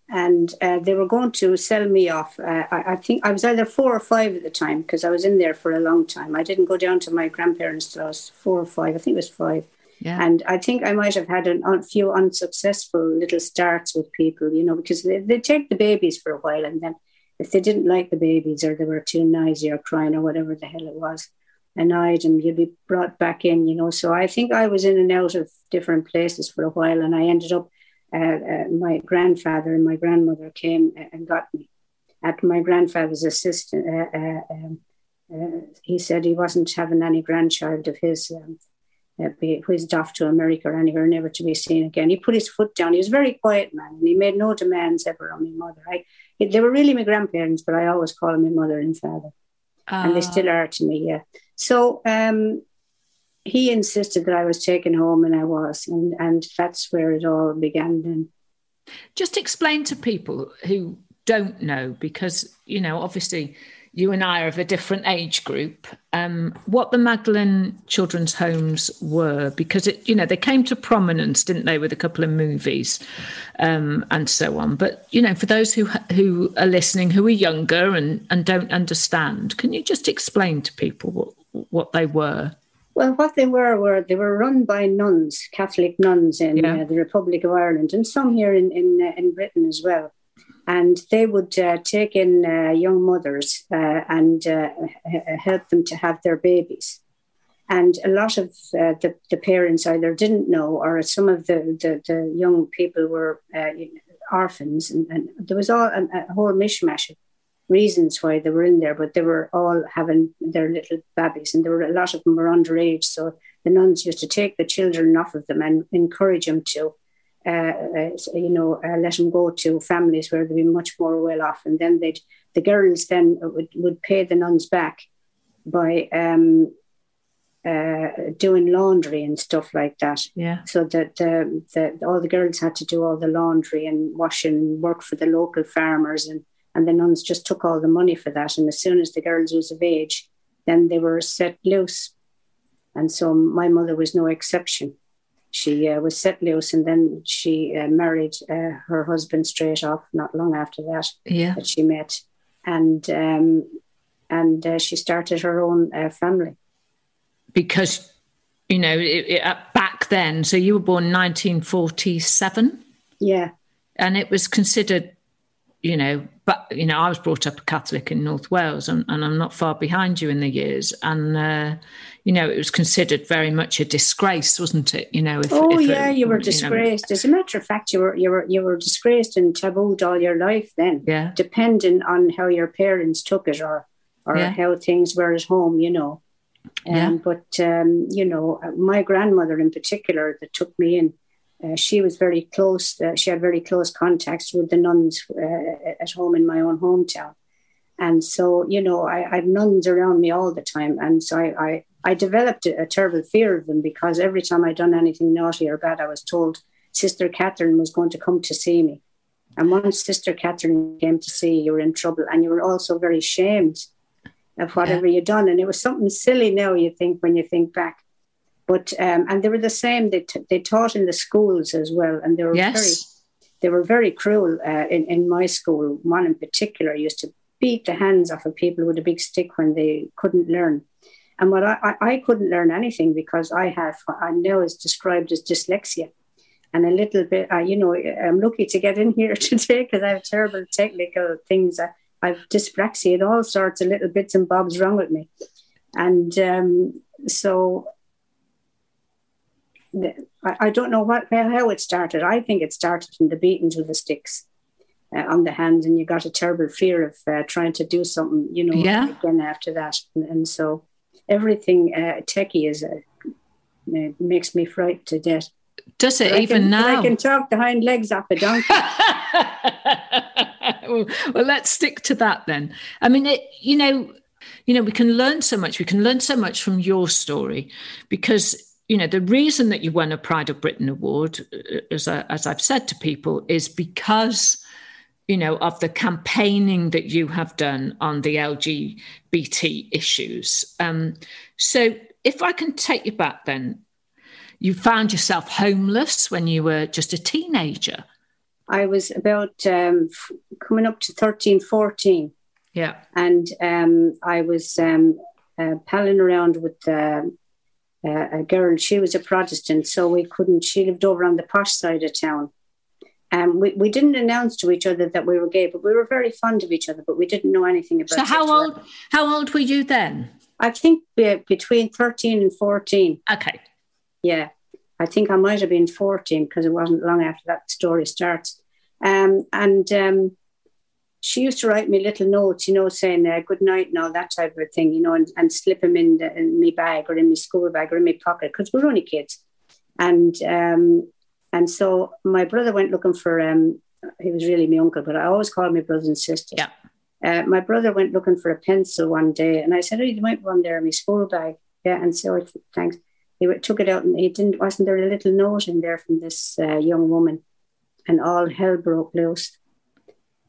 And uh, they were going to sell me off. Uh, I, I, think I was either four or five at the time because I was in there for a long time. I didn't go down to my grandparents' till I was four or five. I think it was five. Yeah. And I think I might have had a few unsuccessful little starts with people, you know, because they, they take the babies for a while and then if they didn't like the babies or they were too noisy or crying or whatever the hell it was, annoyed and you'd be brought back in, you know. So I think I was in and out of different places for a while and I ended up, uh, uh, my grandfather and my grandmother came and got me at my grandfather's assistant. Uh, uh um, uh, he said he wasn't having any grandchild of his. Um, uh, be whizzed off to America or anywhere, never to be seen again. He put his foot down. He was a very quiet man, and he made no demands ever on my mother. I, they were really my grandparents, but I always call them my mother and father, uh. and they ah. still are to me. Yeah. So um, he insisted that I was taken home, and I was, and and that's where it all began. Then, just explain to people who don't know, because you know, obviously you and I are of a different age group, um, what the Magdalene Children's Homes were, because it, you know, they came to prominence, didn't they, with a couple of movies um, and so on. But you know, for those who who are listening, who are younger and and don't understand, can you just explain to people what what they were? Well, what they were were they were run by nuns, Catholic nuns in yeah. uh, the Republic of Ireland, and some here in in, uh, in Britain as well and they would uh, take in uh, young mothers uh, and uh, help them to have their babies. And a lot of uh, the, the, parents either didn't know, or some of the, the, the young people were uh, orphans. And, and, there was all a, a, whole mishmash of reasons why they were in there, but they were all having their little babies, and there were a lot of them were underage. So the nuns used to take the children off of them and encourage them to you know, uh, let them go to families where they'd be much more well off, and then they'd the girls then would, would pay the nuns back by um, uh, doing laundry and stuff like that. Yeah. So that the, the, all the girls had to do all the laundry and washing, work for the local farmers, and and the nuns just took all the money for that. And as soon as the girls was of age, then they were set loose. And so my mother was no exception she uh, was set loose and then she uh, married uh, her husband straight off not long after that yeah. that she met. And um, and uh, she started her own uh, family. Because you know it, it, back then so you were born 1947 yeah. And it was considered you know, but you know, I was brought up a Catholic in North Wales, and, and I'm not far behind you in the years. And uh, you know, it was considered very much a disgrace, wasn't it? You know, if, oh if yeah, you were disgraced. Know, As a matter of fact, you were you were you were disgraced and tabooed all your life. Then, yeah, depending on how your parents took it or or yeah. how things were at home, you know. Um, yeah. But um, you know, my grandmother in particular that took me in uh, she was very close. Uh, she had very close contacts with the nuns uh, at home in my own hometown, and so you know I, I have nuns around me all the time, and so I I, I developed a, a, terrible fear of them because every time I'd done anything naughty or bad, I was told Sister Catherine was going to come to see me, and once Sister Catherine came to see you, you were in trouble, and you were also very shamed of whatever yeah. you'd done, and it was something silly. Now you think when you think back but um, and they were the same. They t- they taught in the schools as well, and they were yes. very they were very cruel. Uh, in in my school, one in particular used to beat the hands off of people with a big stick when they couldn't learn. And what I, I, I couldn't learn anything because I have, I know is described as dyslexia. And a little bit, uh, you know, I'm lucky to get in here today because I have terrible technical things. I, I've dyspraxia and all sorts of little bits and bobs wrong with me. And um, so I, I, don't know what how it started. I think it started from the beatings with the sticks uh, on the hands, and you got a terrible fear of uh, trying to do something, you know, yeah. again after that. And, and so everything uh, techie is uh, makes me frightened to death. Does it even can, now? I can talk the hind legs off a donkey. well, well, let's stick to that then. I mean, it, you know, you know, we can learn so much. We can learn so much from your story because you know the reason that you won a Pride of Britain award, uh, as I, as I've said to people, is because you know of the campaigning that you have done on the LGBT issues. Um, so, if I can take you back, then you found yourself homeless when you were just a teenager. I was about um, coming up to 13, 14. Yeah. And um, I was um, uh, palling around with uh, a girl. She was a Protestant, so we couldn't, she lived over on the posh side of town. Um, we, we didn't announce to each other that we were gay, but we were very fond of each other, but we didn't know anything about So how old, how old were you then? I think between 13 and 14. Okay. Yeah. I think I might have been 14 because it wasn't long after that story starts. Um, and um, she used to write me little notes, you know, saying uh, good night and all that type of thing, you know, and, and slip them in, the, in my bag or in my school bag or in my pocket because we're only kids. And um, and so my brother went looking for, um, he was really my uncle, but I always called my brothers and sisters. Yeah. Uh, my brother went looking for a pencil one day and I said, oh, you might one there in my school bag. Yeah. And so I thanks. He took it out and he didn't, wasn't there a little note in there from this uh, young woman? And all hell broke loose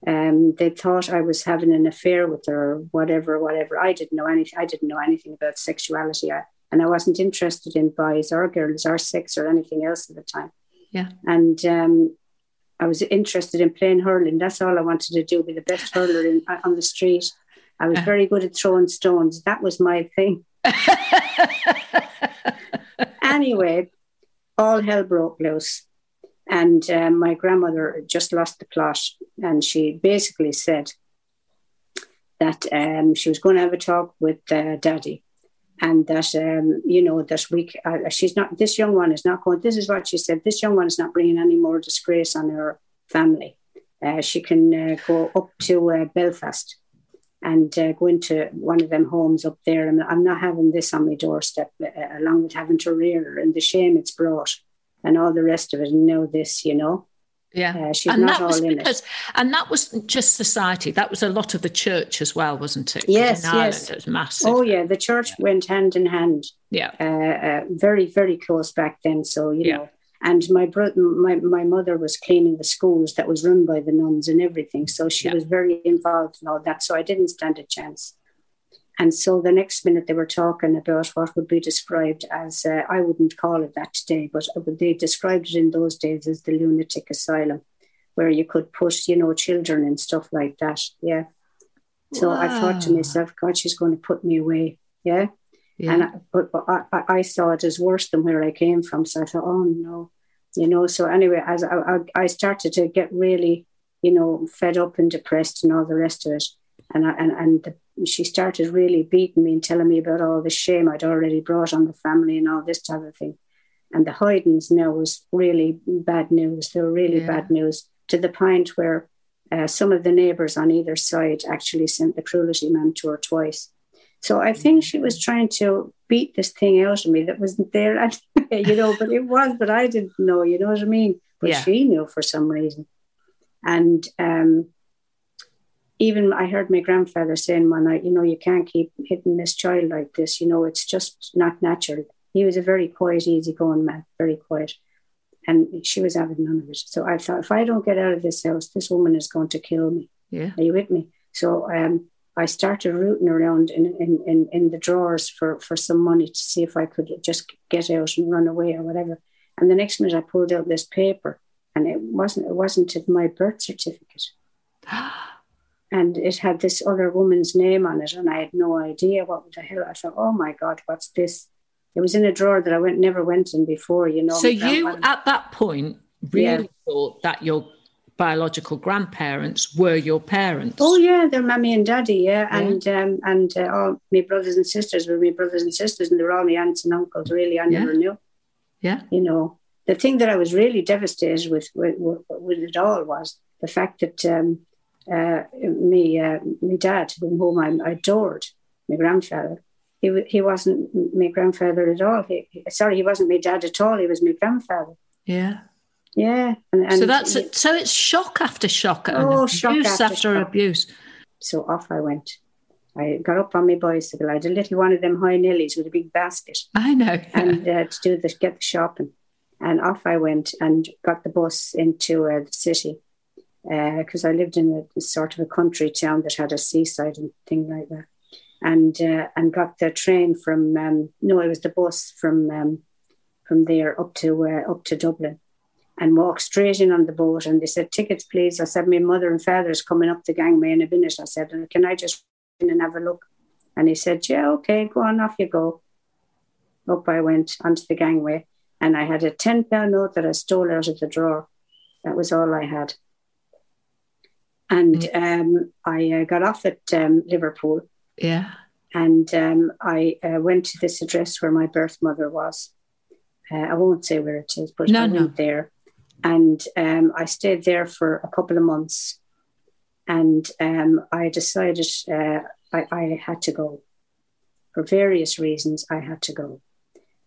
um, they thought I was having an affair with her or whatever, whatever. I didn't know anything. I didn't know anything about sexuality, I, and I wasn't interested in boys or girls or sex or anything else at the time. Yeah, and um, I was interested in playing hurling. That's all I wanted to do. Be the best hurler in, on the street. I was very good at throwing stones. That was my thing. anyway, all hell broke loose. And um, my grandmother just lost the plot, and she basically said that um, she was going to have a talk with uh, Daddy, and that um, you know that we uh, she's not this young one is not going. This is what she said. This young one is not bringing any more disgrace on her family. Uh, she can uh, go up to uh, Belfast and uh, go into one of them homes up there. And I'm not having this on my doorstep, uh, along with having to rear and the shame it's brought and all the rest of it and know this, you know. Yeah, uh, she's and not that was because, it. and that wasn't just society. That was a lot of the church as well, wasn't it? Yes, in yes, it was massive. Oh yeah, the church yeah. went hand in hand. Yeah, uh, uh, very very close back then. So you yeah. know, and my brother, my my mother was cleaning the schools that was run by the nuns and everything. So she yeah. was very involved in all that. So I didn't stand a chance. And so the next minute they were talking about what would be described as, uh, I wouldn't call it that today, but they described it in those days as the lunatic asylum, where you could put, you know, children and stuff like that. Yeah. So wow. I thought to myself, God, she's going to put me away. Yeah. yeah. And I, but, but I, I saw it as worse than where I came from. So I thought, oh no, you know. So anyway, as I, I, I started to get really, you know, fed up and depressed and all the rest of it and I, and and the she started really beating me and telling me about all the shame I'd already brought on the family and all this type of thing. And the hidings now was really bad news. They were really yeah. bad news to the point where uh, some of the neighbours on either side actually sent the cruelty man to her twice. So I think she was trying to beat this thing out of me that wasn't there, you know, but it was, but I didn't know, you know what I mean? But yeah. she knew for some reason. And um, even I heard my grandfather saying one night, you know, you can't keep hitting this child like this. You know, it's just not natural. He was a very quiet, easygoing man, very quiet. And she was having none of it. So I thought, if I don't get out of this house, this woman is going to kill me. Yeah. Are you with me? So um, I started rooting around in, in, in, in the drawers for, for some money to see if I could just get out and run away or whatever. And the next minute I pulled out this paper and it wasn't it wasn't my birth certificate. and it had this other woman's name on it, and I had no idea what the hell. I thought, oh my god, what's this? It was in a drawer that I went never went in before, you know. So you at that point really yeah. thought that your biological grandparents were your parents. Oh yeah, they're mummy and daddy, yeah, yeah. and um, and uh, all my brothers and sisters were my brothers and sisters, and they were all my aunts and uncles. Really, I never knew. Yeah, you know, the thing that I was really devastated with with, with it all was the fact that um, uh, me uh, my dad, whom I adored, my grandfather, he he wasn't my grandfather at all. He, sorry, he wasn't my dad at all. He was my grandfather. Yeah. Yeah. And, and so that's it. So it's shock after shock oh, abuse shock after, after shock. abuse. So off I went. I got up on my bicycle. I had a little one of them high Nellies with a big basket. I know. And uh, to do the get the shopping, and off I went and got the bus into uh, the city because uh, I lived in a sort of a country town that had a seaside and thing like that, and uh, and got the train from um, no, it was the bus from um, from there up to uh, up to Dublin, and walked straight in on the boat. And they said, Tickets, please. I said, My mother and father is coming up the gangway in a minute. I said, Can I just in and have a look? And he said, Yeah, okay, go on, off you go. Up I went onto the gangway, and I had a 10 pound note that I stole out of the drawer. That was all I had. And mm. um, I uh, got off at um, Liverpool. Yeah. And um, I uh, went to this address where my birth mother was. Uh, I won't say where it is, but no, I went no. there and um, I stayed there for a couple of months. And um, I decided uh, I, I, had to go. For various reasons, I had to go.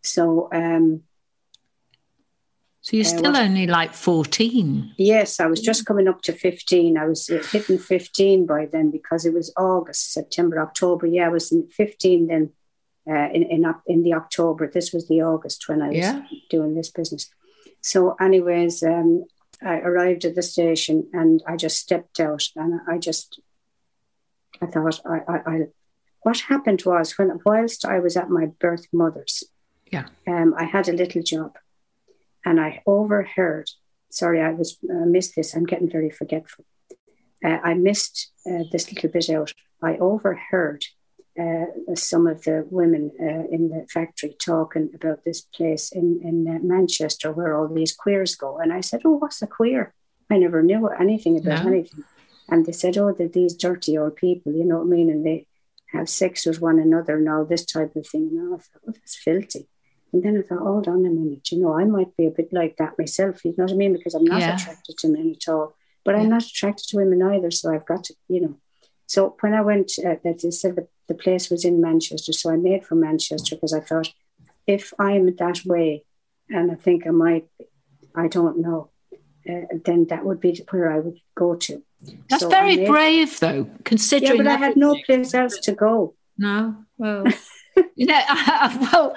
So, um, so you're uh, still only like 14? Yes, I was just coming up to 15. I was hitting 15 by then because it was August, September, October. Yeah, I was 15 then uh, in, in, in the October. This was the August when I was yeah. doing this business. So, anyways, um, I arrived at the station and I just stepped out and I just, I thought, I, I, I what happened was when whilst I was at my birth mother's, yeah, um, I had a little job, and I overheard. Sorry, I was uh, missed this. I'm getting very forgetful. Uh, I missed uh, this little bit out. I overheard uh, some of the women uh, in the factory talking about this place in, in Manchester where all these queers go. And I said, Oh, what's a queer? I never knew anything about no. anything. And they said, Oh, they're these dirty old people, you know what I mean? And they have sex with one another and all this type of thing. And I thought, Oh, that's filthy. And then I thought, hold on a minute, you know, I might be a bit like that myself, you know what I mean? Because I'm not yeah. attracted to men at all. But yeah. I'm not attracted to women either. So I've got to, you know. So when I went, uh, they said the the place was in Manchester. So I made for Manchester because I thought if I'm that way, and I think I might, I don't know, uh, then that would be where I would go to. That's so very made, brave, though, considering. Yeah, but I had no place else to go. No, well, you know, i well,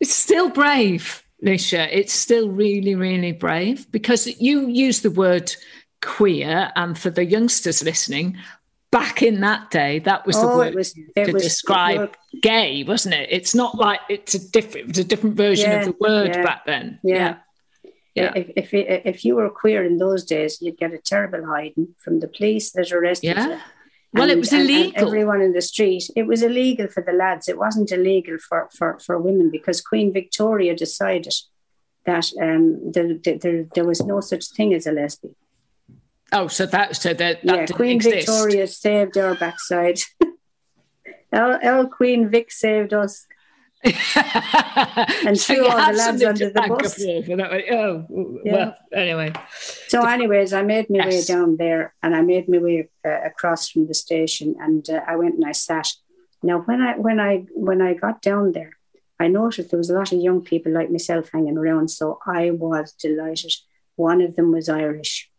it's still brave, Lisha. It's still really, really brave because you use the word queer, and for the youngsters listening, back in that day, that was the oh, word was, to was, describe gay, wasn't it? It's not like it's a different, it's a different version yeah, of the word yeah, back then. Yeah. yeah. If, if if you were queer in those days, you'd get a terrible hiding from the police that arrested yeah. Well, and, it was illegal. Everyone in the street. It was illegal for the lads. It wasn't illegal for, for, for women because Queen Victoria decided that um, the, the, the, there was no such thing as a lesbian. Oh, so that so that, that yeah, Queen exist. Victoria saved our backside. L Queen Vic saved us. And threw all the lads under the bus. Oh, yeah. well, anyway. So, anyways, I made my yes. way down there, and I made my way uh, across from the station, and uh, I went and I sat. Now, when I when I when I got down there, I noticed there was a lot of young people like myself hanging around. So I was delighted. One of them was Irish.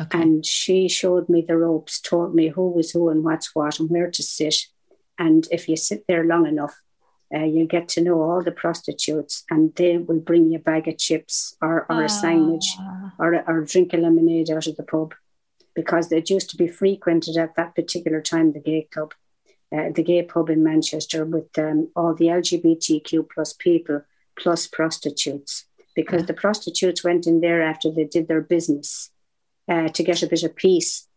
Okay. And she showed me the ropes, told me who was who and what's what and where to sit. And if you sit there long enough, uh, you get to know all the prostitutes and they will bring you a bag of chips or, or a sandwich ah. or, or drink a lemonade out of the pub because it used to be frequented at that particular time, the gay club, uh, the gay pub in Manchester with um, all the LGBTQ plus people plus prostitutes because yeah. the prostitutes went in there after they did their business uh, to get a bit of peace.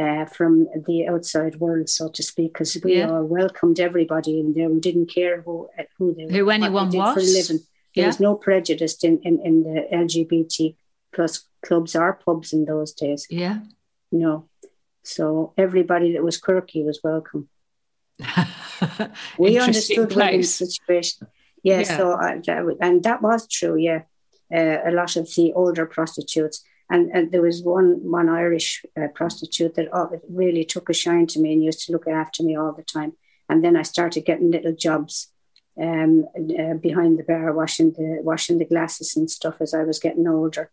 Uh, from the outside world, so to speak, because we yeah. all welcomed everybody in there. We didn't care who who they who anyone was. For a living. There yeah. was no prejudice in, in, in the LGBT plus clubs or pubs in those days. Yeah. No. So everybody that was quirky was welcome. we understood women's situation. Yeah, yeah. so I, and that was true. Yeah, uh, a lot of the older prostitutes, and, and there was one one Irish uh, prostitute that oh, really took a shine to me and used to look after me all the time. And then I started getting little jobs um, uh, behind the bar, washing the washing the glasses and stuff as I was getting older,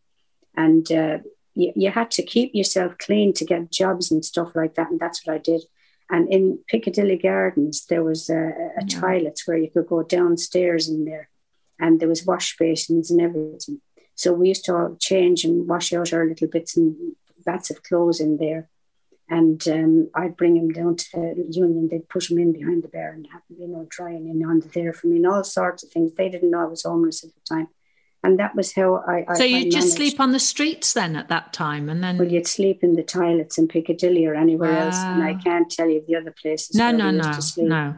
and uh, you, you had to keep yourself clean to get jobs and stuff like that, and that's what I did. And in Piccadilly Gardens, there was a, a yeah. toilets where you could go downstairs in there, and there was wash basins and everything. So we used to change and wash out our little bits and bats of clothes in there. And um, I'd bring him down to the Union. They'd push him in behind the bar and have, you know, drying in under there for me and all sorts of things. They didn't know I was homeless at the time and that was how I. So you just sleep on the streets then at that time, and then. Well, you'd sleep in the toilets in Piccadilly or anywhere else, and I ah. can't tell you the other places. No, no, no, no.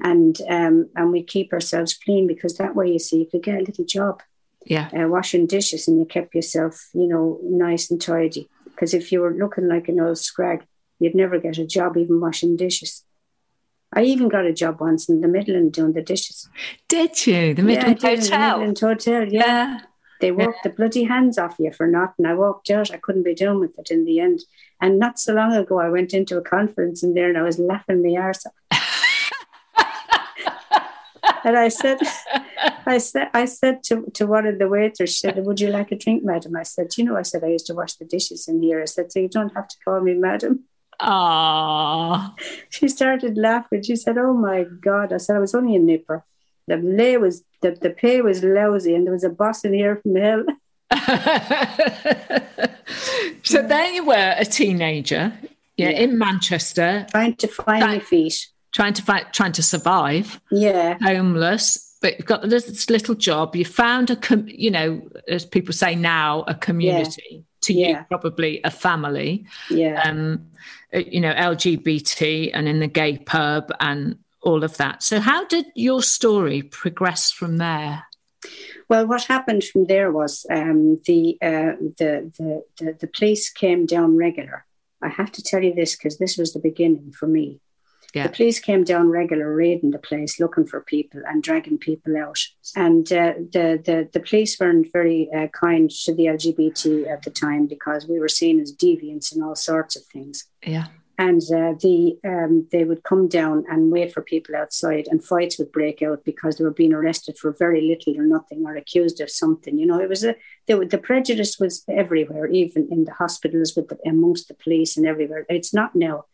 And um, and we keep ourselves clean because that way you see you could get a little job. Yeah. Uh, washing dishes, and you kept yourself, you know, nice and tidy. Because if you were looking like an old scrag, you'd never get a job even washing dishes. I even got a job once in the Midland doing the dishes. Did you? The Midland yeah, Hotel? The Midland Hotel, yeah. yeah. They worked yeah. the bloody hands off you for nothing. I walked out. I couldn't be doing with it in the end. And not so long ago, I went into a conference in there and I was laughing my arse and I said, I said, I said to, to one of the waiters, she said, "Would you like a drink, madam?" I said, "You know," I said, "I used to wash the dishes in here." I said, "So you don't have to call me madam." Ah. She started laughing. She said, Oh my God. I said, I was only a nipper. The lay was the, the pay was lousy and there was a boss in here from hell. so there you were, a teenager, yeah, yeah. in Manchester. Trying to find my feet. Trying to fight, trying to survive. Yeah. Homeless, but you've got this little job. You found a, com- you know, as people say now, a community. Yeah. To yeah. you, probably a family. Yeah. Um, uh, you know, LGBT and in the gay pub and all of that. So, how did your story progress from there? Well, what happened from there was um, the, uh, the, the, the the police came down regular. I have to tell you this because this was the beginning for me. Yeah. The police came down regular, raiding the place, looking for people and dragging people out. And uh, the, the the police weren't very uh, kind to the LGBT at the time because we were seen as deviants and all sorts of things. Yeah. And uh, the um, they would come down and wait for people outside, and fights would break out because they were being arrested for very little or nothing, or accused of something. You know, it was a the, the prejudice was everywhere, even in the hospitals with the, amongst the police and everywhere. It's not now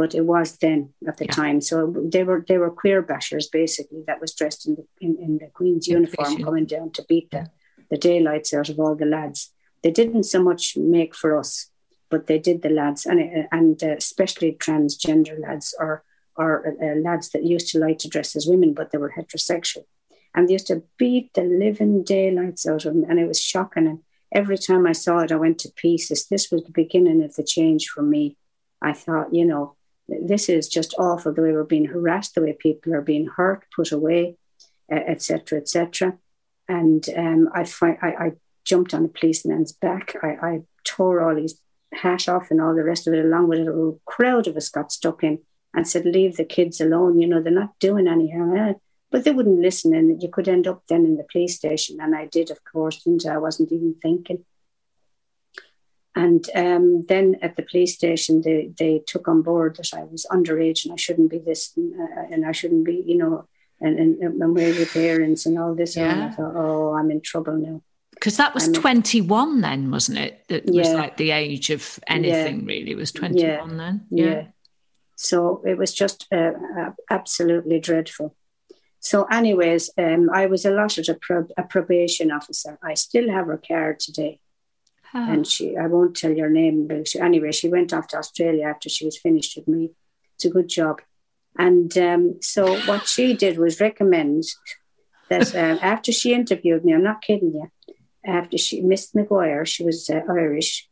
but it was then at the yeah. time. So they were they were queer bashers basically that was dressed in the in, in the Queen's uniform coming down to beat the, the daylights out of all the lads. They didn't so much make for us, but they did the lads and and uh, especially transgender lads or or uh, lads that used to like to dress as women, but they were heterosexual, and they used to beat the living daylights out of them, and it was shocking. And every time I saw it, I went to pieces. This was the beginning of the change for me. I thought, you know, this is just awful the way we're being harassed, the way people are being hurt, put away, etc., etc. Et and um, I, find, I, I, jumped on the policeman's back. I, I, tore all his hat off and all the rest of it, along with it. A crowd of us got stuck in and said, Leave the kids alone. You know, they're not doing any harm. But they wouldn't listen, and you could end up then in the police station. And I did, of course, and I wasn't even thinking. And um, then at the police station, they, they took on board that I was underage and I shouldn't be this, uh, and I shouldn't be, you know, and, and, and where your parents and all this. Yeah. And I thought, oh, I'm in trouble now. Because that was I'm 21 then, wasn't it? It yeah. was like the age of anything, yeah. really. It was 21 yeah. then. Yeah. So it was just uh, absolutely dreadful. So, anyways, um, I was allotted a, pro- a probation officer. I still have her card today. And she, I won't tell your name, but she, anyway, she went off to Australia after she was finished with me. It's a good job. And um, so what she did was recommend that um, after she interviewed me, I'm not kidding you, after she, Miss McGuire, she was uh, Irish,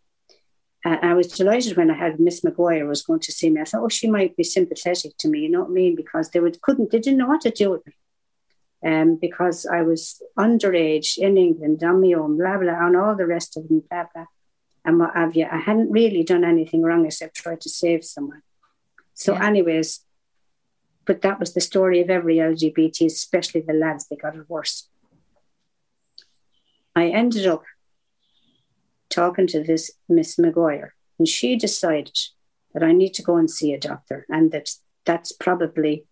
And I was delighted when I had Miss McGuire was going to see me. I thought, oh, she might be sympathetic to me, you know what I mean? Because they would couldn't, they didn't know what to do with me. Um, because I was underage in England on my own, blah blah, and all the rest of them, blah blah. And what have you? I hadn't really done anything wrong except try to save someone. So, yeah. anyways, but that was the story of every LGBT, especially the lads. They got it worse. I ended up talking to this Miss McGuire, and she decided that I need to go and see a doctor, and that that's probably,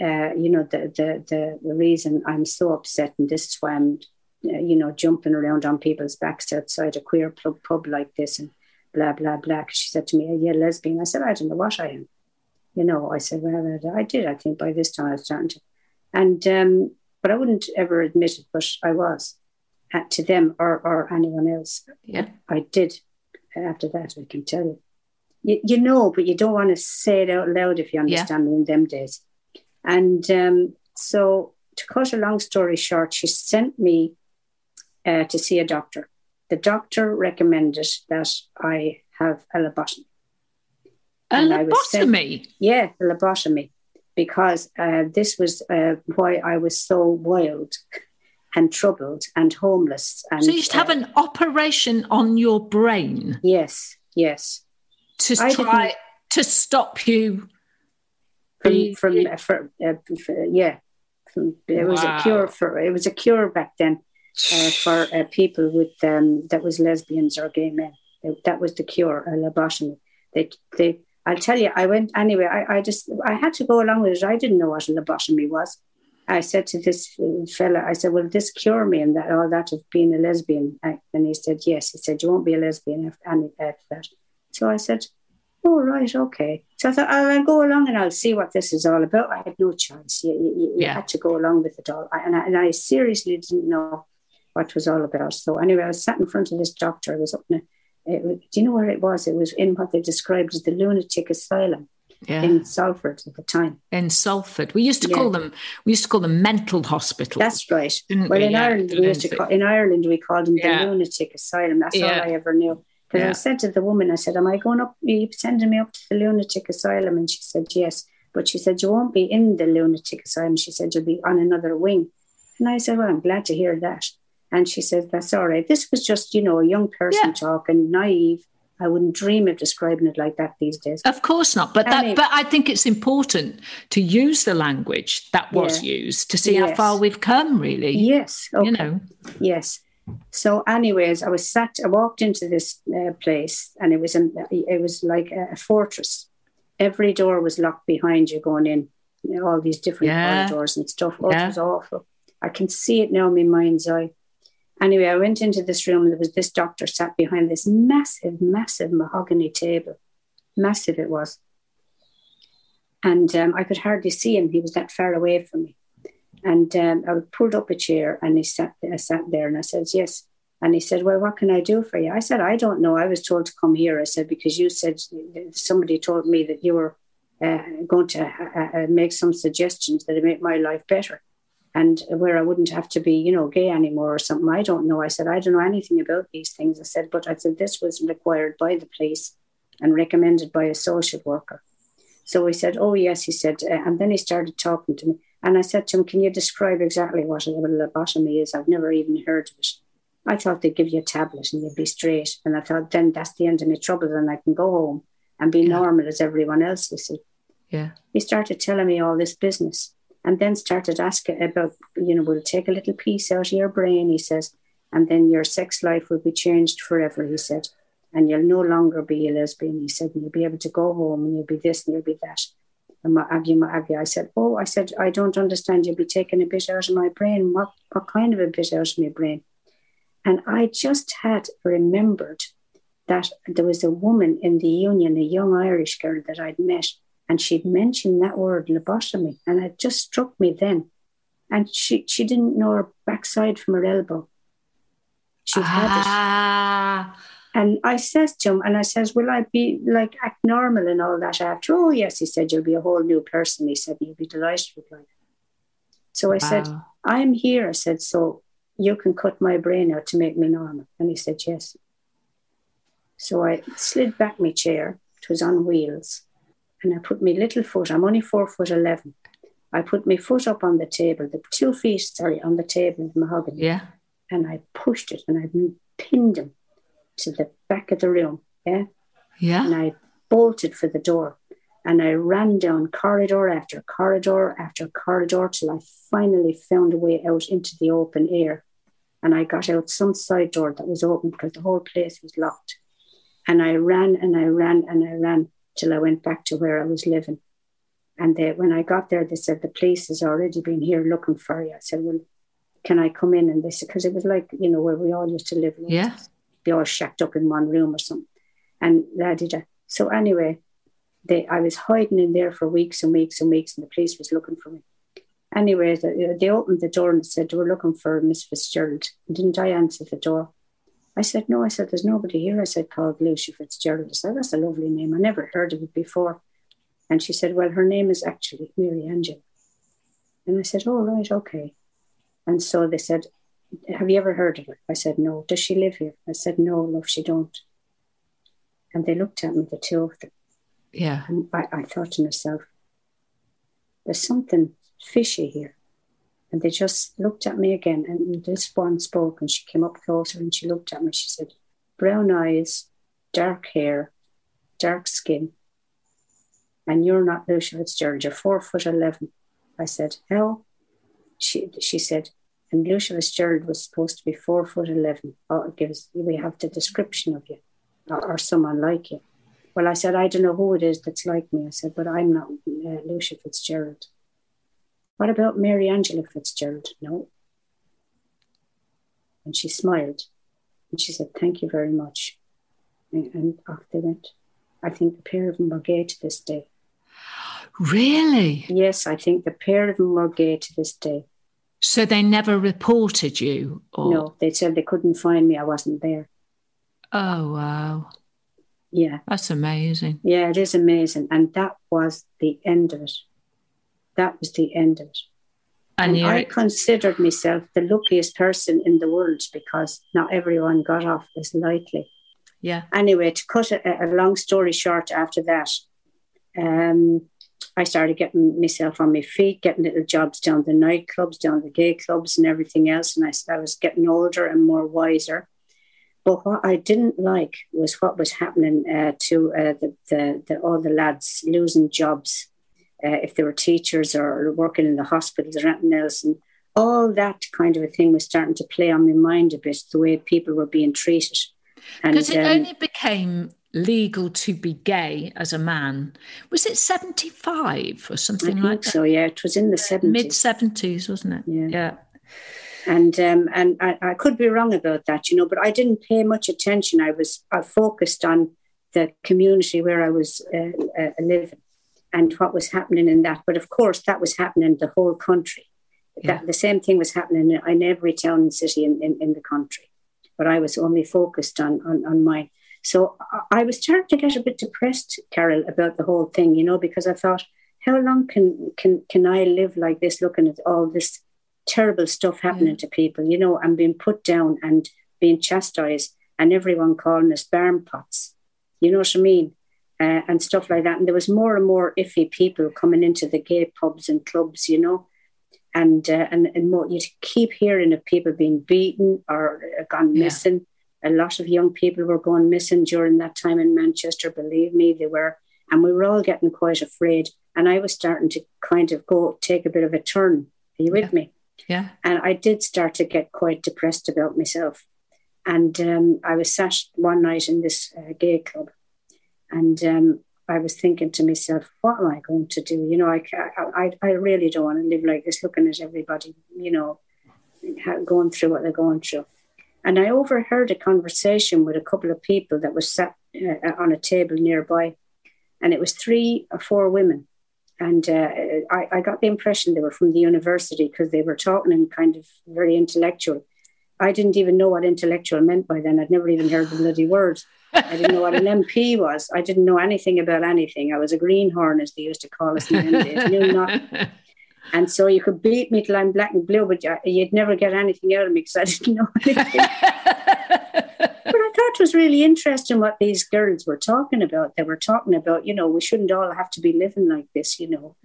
uh, you know, the, the the reason I'm so upset, and this is why I'm, uh, you know, jumping around on people's backs outside a queer pub, pub like this, and blah blah blah. She said to me, "Are you a lesbian?" I said, "I don't know what I am." You know, I said, "Well, I did. I think by this time I was starting to," and um, but I wouldn't ever admit it, but I was to them or, or anyone else. Yeah. I did after that, I can tell you. You, you know, but you don't want to say it out loud if you understand yeah. me in them days. And um, so, to cut a long story short, she sent me uh, to see a doctor. The doctor recommended that I have a lobotomy. A and lobotomy? Sent, yeah, a lobotomy, because uh, this was uh, why I was so wild and troubled and homeless. And, so you uh, have an operation on your brain. Yes, yes. To I try to stop you from, from uh, for, uh, for, yeah. From, it was wow. a cure for it was a cure back then uh, for uh, people with um, that was lesbians or gay men. That was the cure, a lobotomy. They they. I'll tell you, I went anyway. I, I just I had to go along with it. I didn't know what a lobotomy was. I said to this fella, I said, "Will this cure me and that all that of being a lesbian?" And he said, "Yes." He said, "You won't be a lesbian after, after that." So I said, "Oh right, okay." So I thought oh, I'll go along and I'll see what this is all about. I had no choice. You, you, you yeah. had to go along with it all, I, and, I, and I seriously didn't know what it was all about. So anyway, I was sat in front of this doctor. I was up in a, it, do you know where it was? It was in what they described as the lunatic asylum yeah. in Salford at the time. In Salford, we used to yeah. call them we used to call them mental hospitals. That's right. well, we? in yeah, Ireland, we used to call, in Ireland we called them the lunatic asylum. That's all I ever knew. Because I said to the woman, I said, "Am I going up? Are you sending me up to the lunatic asylum?" And she said, "Yes." But she said, "You won't be in the lunatic asylum." She said, "You'll be on another wing." And I said, "Well, I'm glad to hear that." And she said, "That's all right. This was just, you know, a young person talking, naive." I wouldn't dream of describing it like that these days. Of course not. But that, but I think it's important to use the language that was yeah. used to see yes. how far we've come. Really. Yes. Okay. You know. Yes. So, anyways, I was sat. I walked into this uh, place, and it was a, it was like a, fortress. Every door was locked behind you going in. You know, all these different yeah. corridors and stuff. Oh, yeah. It was awful. I can see it now in my mind's eye. Anyway, I went into this room and there was this doctor sat behind this massive, massive mahogany table. Massive it was. And um, I could hardly see him. He was that far away from me. And um, I pulled up a chair and he sat I sat there and I said, Yes. And he said, Well, what can I do for you? I said, I don't know. I was told to come here. I said, Because you said somebody told me that you were uh, going to uh, uh, make some suggestions that make my life better and where I wouldn't have to be, you know, gay anymore or something. I don't know. I said, I don't know anything about these things. I said, but I said, this was required by the police and recommended by a social worker. So he said, oh, yes, he said. Uh, and then he started talking to me. And I said to him, can you describe exactly what a lobotomy is? I've never even heard of it. I thought they'd give you a tablet and you'd be straight. And I thought, then that's the end of my trouble. And I can go home and be yeah. normal as everyone else. He said. Yeah. He started telling me all this business and then started asking about, you know, we'll take a little piece out of your brain, he says, and then your sex life will be changed forever, he said. And you'll no longer be a lesbian, he said, and you'll be able to go home and you'll be this and you'll be that. My? I said, Oh, I said, I don't understand. You'll be taking a bit out of my brain. What, what kind of a bit out of my brain? And I just had remembered that there was a woman in the union, a young Irish girl that I'd met, and she'd mentioned that word lobotomy, and it just struck me then. And she she didn't know her backside from her elbow. She ah. had it. And I says to him, and I says, Will I be like act normal and all that after? Oh, yes, he said, You'll be a whole new person. He said, You'll be delighted with life. So I wow. said, I'm here. I said, So you can cut my brain out to make me normal. And he said, Yes. So I slid back my chair. It was on wheels. And I put my little foot, I'm only four foot 11. I put my foot up on the table, the two feet, sorry, on the table in mahogany. Yeah. And I pushed it and I pinned him to the back of the room. Yeah. Yeah. And I bolted for the door. And I ran down corridor after corridor after corridor till I finally found a way out into the open air. And I got out some side door that was open because the whole place was locked. And I ran and I ran and I ran till I went back to where I was living. And they, when I got there, they said, the police has already been here looking for you. I said, well, can I come in? And they said, because it was like, you know, where we all used to live. Yeah. Be all shacked up in one room or something. And la da. So anyway, they, I was hiding in there for weeks and weeks and weeks, and the police was looking for me. Anyway, they, they opened the door and said, we're looking for Miss Fitzgerald. And Didn't I answer the door? I said, no, I said, there's nobody here. I said, called Lucy Fitzgerald. I said, that's a lovely name. I never heard of it before. And she said, well, her name is actually Mary Angela. And I said, oh, right, okay. And so they said, have you ever heard of her? I said, no. Does she live here? I said, no, love, she don't. And they looked at me, the two of them. Yeah. And I, I thought to myself, there's something fishy here. And they just looked at me again. And this one spoke and she came up closer and she looked at me. She said, Brown eyes, dark hair, dark skin. And you're not Luchia Fitzgerald. You're four foot 11. I said, How? She, she said, and Luchia Fitzgerald was supposed to be four foot 11. Oh, it gives, we have the description of you or, or someone like you. Well, I said, I don't know who it is that's like me. I said, but I'm not uh, Luchia Fitzgerald. What about Mary Angela Fitzgerald? No. And she smiled and she said, Thank you very much. And, and off they went. I think the pair of them are gay to this day. Really? Yes, I think the pair of them are gay to this day. So they never reported you? Or... No, they said they couldn't find me. I wasn't there. Oh, wow. Yeah. That's amazing. Yeah, it is amazing. And that was the end of it that was the end of it. And, and I considered myself the luckiest person in the world because not everyone got off as lightly. Yeah. Anyway, to cut a, a long story short, after that, um, I started getting myself on my feet, getting little jobs down the nightclubs, down the gay clubs, and everything else. And I, I was getting older and more wiser. But what I didn't like was what was happening uh, to uh, the, the, the, all the lads losing jobs uh, if they were teachers or working in the hospitals or anything else. And all that kind of a thing was starting to play on my mind a bit, the way people were being treated. Because it um, only became legal to be gay as a man. Was it 75 or something like that? So, yeah, it was in the 70s. Mid 70s, wasn't it? Yeah. yeah. And um, and I, I, could be wrong about that, you know, but I didn't pay much attention. I was I focused on the community where I was uh, uh, living and what was happening in that. But of course, that was happening the whole country. Yeah. That the same thing was happening in, every town and city in, in, in, the country. But I was only focused on, on, on mine. So I was starting to get a bit depressed, Carol, about the whole thing, you know, because I thought, how long can can can I live like this, looking at all this terrible stuff happening to people, you know, and being put down and being chastised, and everyone calling us barn pots. You know what I mean? uh, and stuff like that. And there was more and more iffy people coming into the gay pubs and clubs, you know. And uh, and and more, you keep hearing of people being beaten or uh, gone yeah. missing. A lot of young people were going missing during that time in Manchester. Believe me, they were, and we were all getting quite afraid. And I was starting to kind of go take a bit of a turn. Are you with yeah. me? Yeah. And I did start to get quite depressed about myself. And um, I was sat one night in this uh, gay club, and um, I was thinking to myself, what am I going to do? You know, I, I, I really don't want to live like this, looking at everybody, you know, going through what they're going through. And I overheard a conversation with a couple of people that was sat uh, on a table nearby, and it was three or four women. And uh, I, I got the impression they were from the university because they were talking in kind of very intellectual. I didn't even know what intellectual meant by then. I'd never even heard the bloody word. I didn't know what an MP was. I didn't know anything about anything. I was a greenhorn, as they used to call us in the days. Knew nothing. And so you could beat me till I'm black and blue, but you'd never get anything out of me because I didn't know anything. But I thought it was really interesting what these girls were talking about. They were talking about, you know, we shouldn't all have to be living like this, you know.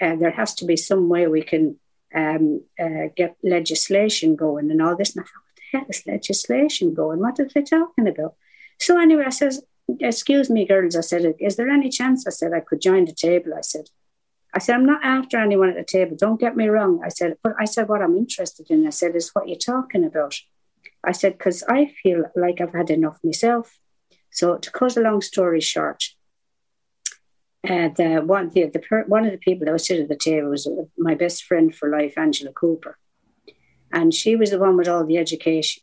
Uh, there has to be some way we can um, uh, get legislation going and all this. And I thought, what the hell is legislation going? What are they talking about? So anyway, I says, excuse me, girls. I said, is there any chance? I said, I could join the table. I said, I said, I'm not after anyone at the table. Don't get me wrong. I said, but I said, what I'm interested in, I said, is what you're talking about. I said, because I feel like I've had enough myself. So to cut a long story short, uh, the one the, the per, one of the people that was sitting at the table was uh, my best friend for life, Angela Cooper, and she was the one with all the education,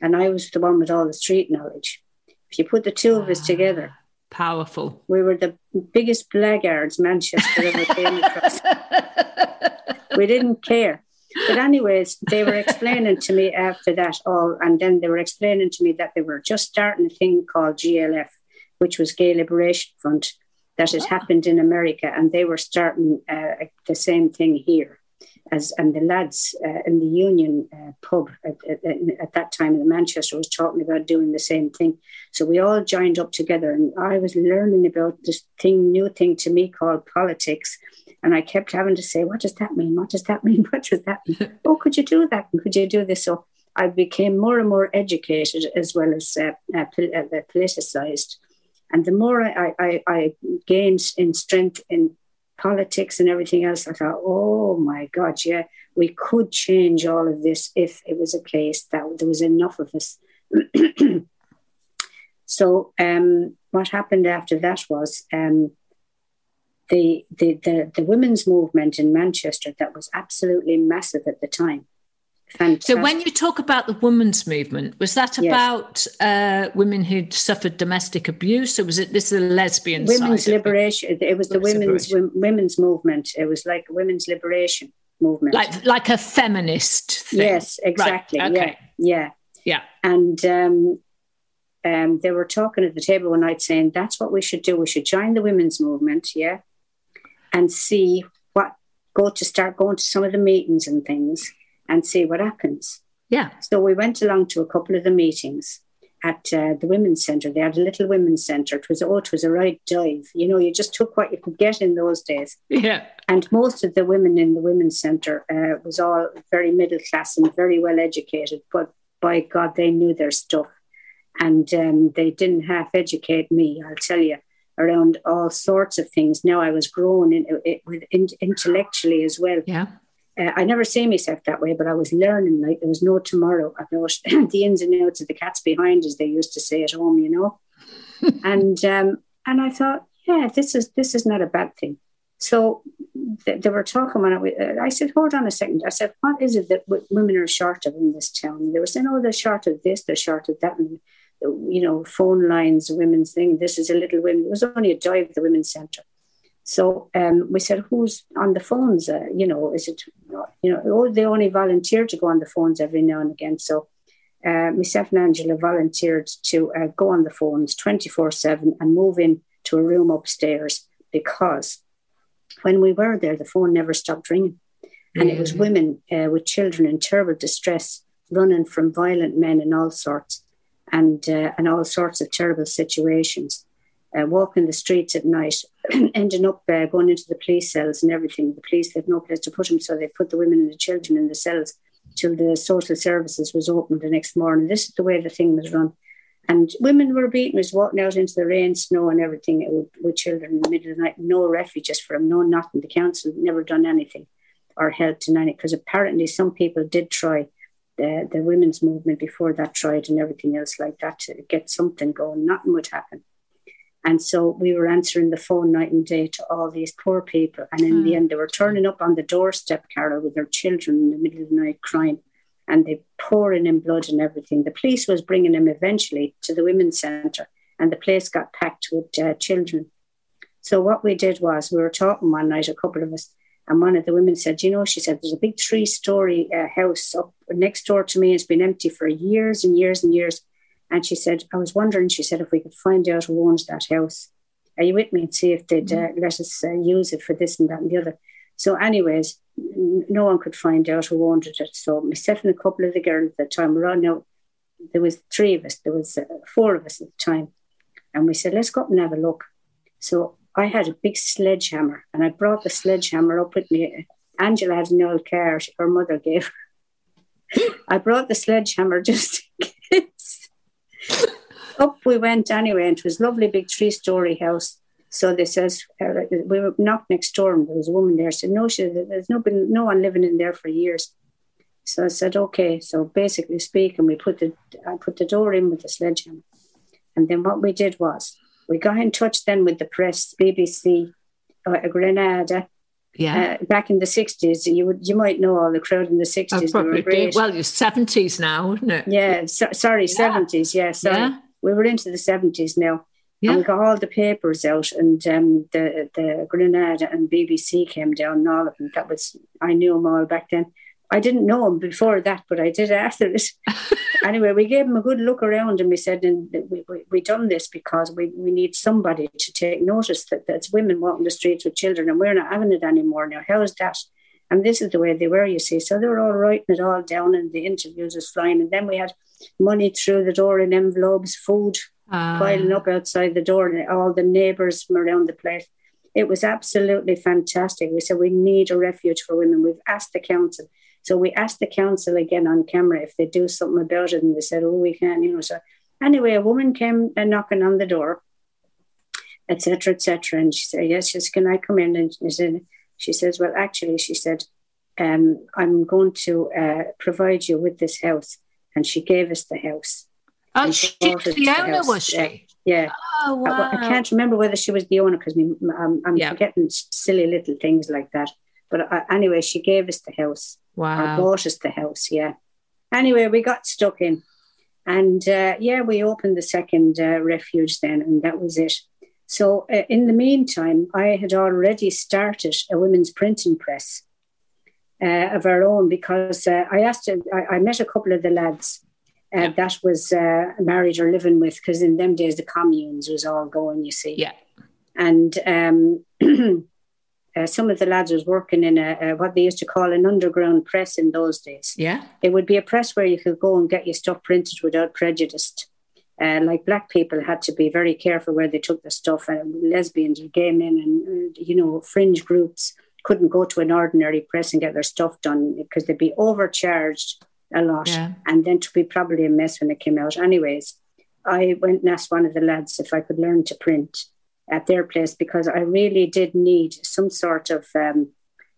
and I was the one with all the street knowledge. If you put the two of us together, powerful, we were the biggest blackguards Manchester ever came across. we didn't care. But anyways, they were explaining to me after that all, and then they were explaining to me that they were just starting a thing called GLF, which was Gay Liberation Front, that had oh. happened in America, and they were starting uh, the same thing here. As and the lads uh, in the Union uh, pub at, at, at, that time in Manchester was talking about doing the same thing. So we all joined up together, and I was learning about this thing, new thing to me called politics. And I kept having to say, "What does that mean? What does that mean? What does that mean? oh, could you do that? Could you do this?" So I became more and more educated as well as uh, uh, uh politicized. And the more I, I, I gained in strength in politics and everything else, I thought, oh my God, yeah, we could change all of this if it was a case that there was enough of us. so um, what happened after that was um, the, the, the, the women's movement in Manchester that was absolutely massive at the time Fantastic. So, when you talk about the women's movement, was that about yes. uh, women who'd suffered domestic abuse, or was it this is a lesbian? Women's liberation. It, it was the women's women's movement. It was like a women's liberation movement, like like a feminist. Thing. Yes, exactly. Right. Okay. Yeah, yeah, yeah. And um, um, they were talking at the table one night, saying that's what we should do. We should join the women's movement, yeah, and see what go to start going to some of the meetings and things and see what happens. Yeah. So we went along to a couple of the meetings at uh, the women's centre. They had a little women's centre. It was oh, it was a right dive. You know, you just took what you could get in those days. Yeah. And most of the women in the women's centre uh, was all very middle class and very well educated. But by God, they knew their stuff, and um, they didn't half educate me. I'll tell you around all sorts of things. Now I was grown in, it, with in, intellectually as well. Yeah uh, I never see myself that way, but I was learning like there was no tomorrow. I know the ins and outs of the cats behind, as they used to say at home, you know. and um, and I thought, yeah, this is this is not a bad thing. So th- they were talking when I, uh, I said, hold on a second. I said, what is it that w- women are short of in this town? And they were saying, oh, they're short of this, they're short of that, and you know, phone lines, women's thing. This is a little women. It was only a dive, the women's centre. So um, we said, who's on the phones? Uh, you know, is it, you know, oh, they only volunteer to go on the phones every now and again. So uh, myself and Angela volunteered to uh, go on the phones 24 7 and move in to a room upstairs because when we were there, the phone never stopped ringing. And it was women uh, with children in terrible distress, running from violent men and all sorts, and uh, and all sorts of terrible situations uh, walking the streets at night, ending up uh, going into the police cells and everything. The police had no place to put them, so they put the women and the children in the cells till the social services was opened the next morning. This is the way the thing was run. And women were beaten, was walking out into the rain, snow, and everything with, with children in the middle of the night. No refuges for them, no nothing. The council never done anything or helped in any, because apparently some people did try the, the women's movement before that tried and everything else like that to get something going. Nothing would happen. And so we were answering the phone night and day to all these poor people. And in mm. the end, they were turning up on the doorstep, Carol, with their children in the middle of the night crying. And they pouring in blood and everything. The police was bringing them eventually to the women's centre, and the place got packed with uh, children. So what we did was we were talking one night, a couple of us, and one of the women said, "You know," she said, "There's a big three-story uh, house up next door to me. It's been empty for years and years and years." And she said, I was wondering, she said, if we could find out who owns that house. Are you with me? And see if they'd uh, mm-hmm. let us uh, use it for this and that and the other. So, anyways, no one could find out who owned it. So, myself and a couple of the girls at the time were on out there was three of us. There was uh, four of us at the time, and we said, "Let's go up and have a look." So I had a big sledgehammer, and I brought the sledgehammer up with me. Angela had an old car her mother gave her. I brought the sledgehammer just in case. Up we went anyway, it was lovely big three-story house. So they says uh, we were knocked next door, and there was a woman there. Said no, she, there's no been no one living in there for years. So I said okay. So basically speaking, we put the I put the door in with the sledgehammer, and then what we did was we got in touch then with the press, BBC, uh, Granada. Yeah, uh, back in the sixties, you would you might know all the crowd in the sixties. Oh, well, you're seventies now, isn't it? Yeah, so, sorry, seventies. Yeah. yeah, sorry. Yeah. We were into the seventies now. Yeah. And we got all the papers out, and um, the the Granada and BBC came down, and all of them. That was I knew them all back then. I didn't know him before that, but I did after it. anyway, we gave him a good look around, and we said, and we we, we done this because we, we need somebody to take notice that that's women walking the streets with children, and we're not having it anymore now. How is that? And this is the way they were, you see. So they were all writing it all down, and the interviews was flying, and then we had money through the door in envelopes, food um, piling up outside the door, and all the neighbours from around the place. It was absolutely fantastic. We said we need a refuge for women. We've asked the council. So we asked the council again on camera if they do something about it, and they said, "Oh, we can't." You know. So anyway, a woman came and knocking on the door, etc., etc., and she said, "Yes, yes, can I come in?" And she said, "She says, well, actually, she said, um, I'm going to uh, provide you with this house," and she gave us the house. Oh, she's the owner, was she? Yeah. Oh, wow. I, I, can't remember whether she was the owner because I'm, I'm yeah. forgetting silly little things like that. But uh, anyway, she gave us the house. Wow. Or bought us the house, yeah. Anyway, we got stuck in. And uh, yeah, we opened the second uh, refuge then, and that was it. So uh, in the meantime, I had already started a women's printing press uh, of our own because uh, I asked, I, I met a couple of the lads uh, yeah. that was uh, married or living with, because in them days the communes was all going, you see. Yeah. And um, uh, some of the lads was working in a, a, what they used to call an underground press in those days. Yeah. It would be a press where you could go and get your stuff printed without prejudice. Uh, like black people had to be very careful where they took the stuff, and lesbians and gay men and you know fringe groups couldn't go to an ordinary press and get their stuff done because they'd be overcharged a lot. Yeah. And then to be probably a mess when it came out. Anyways, I went and asked one of the lads if I could learn to print at their place because I really did need some sort of um,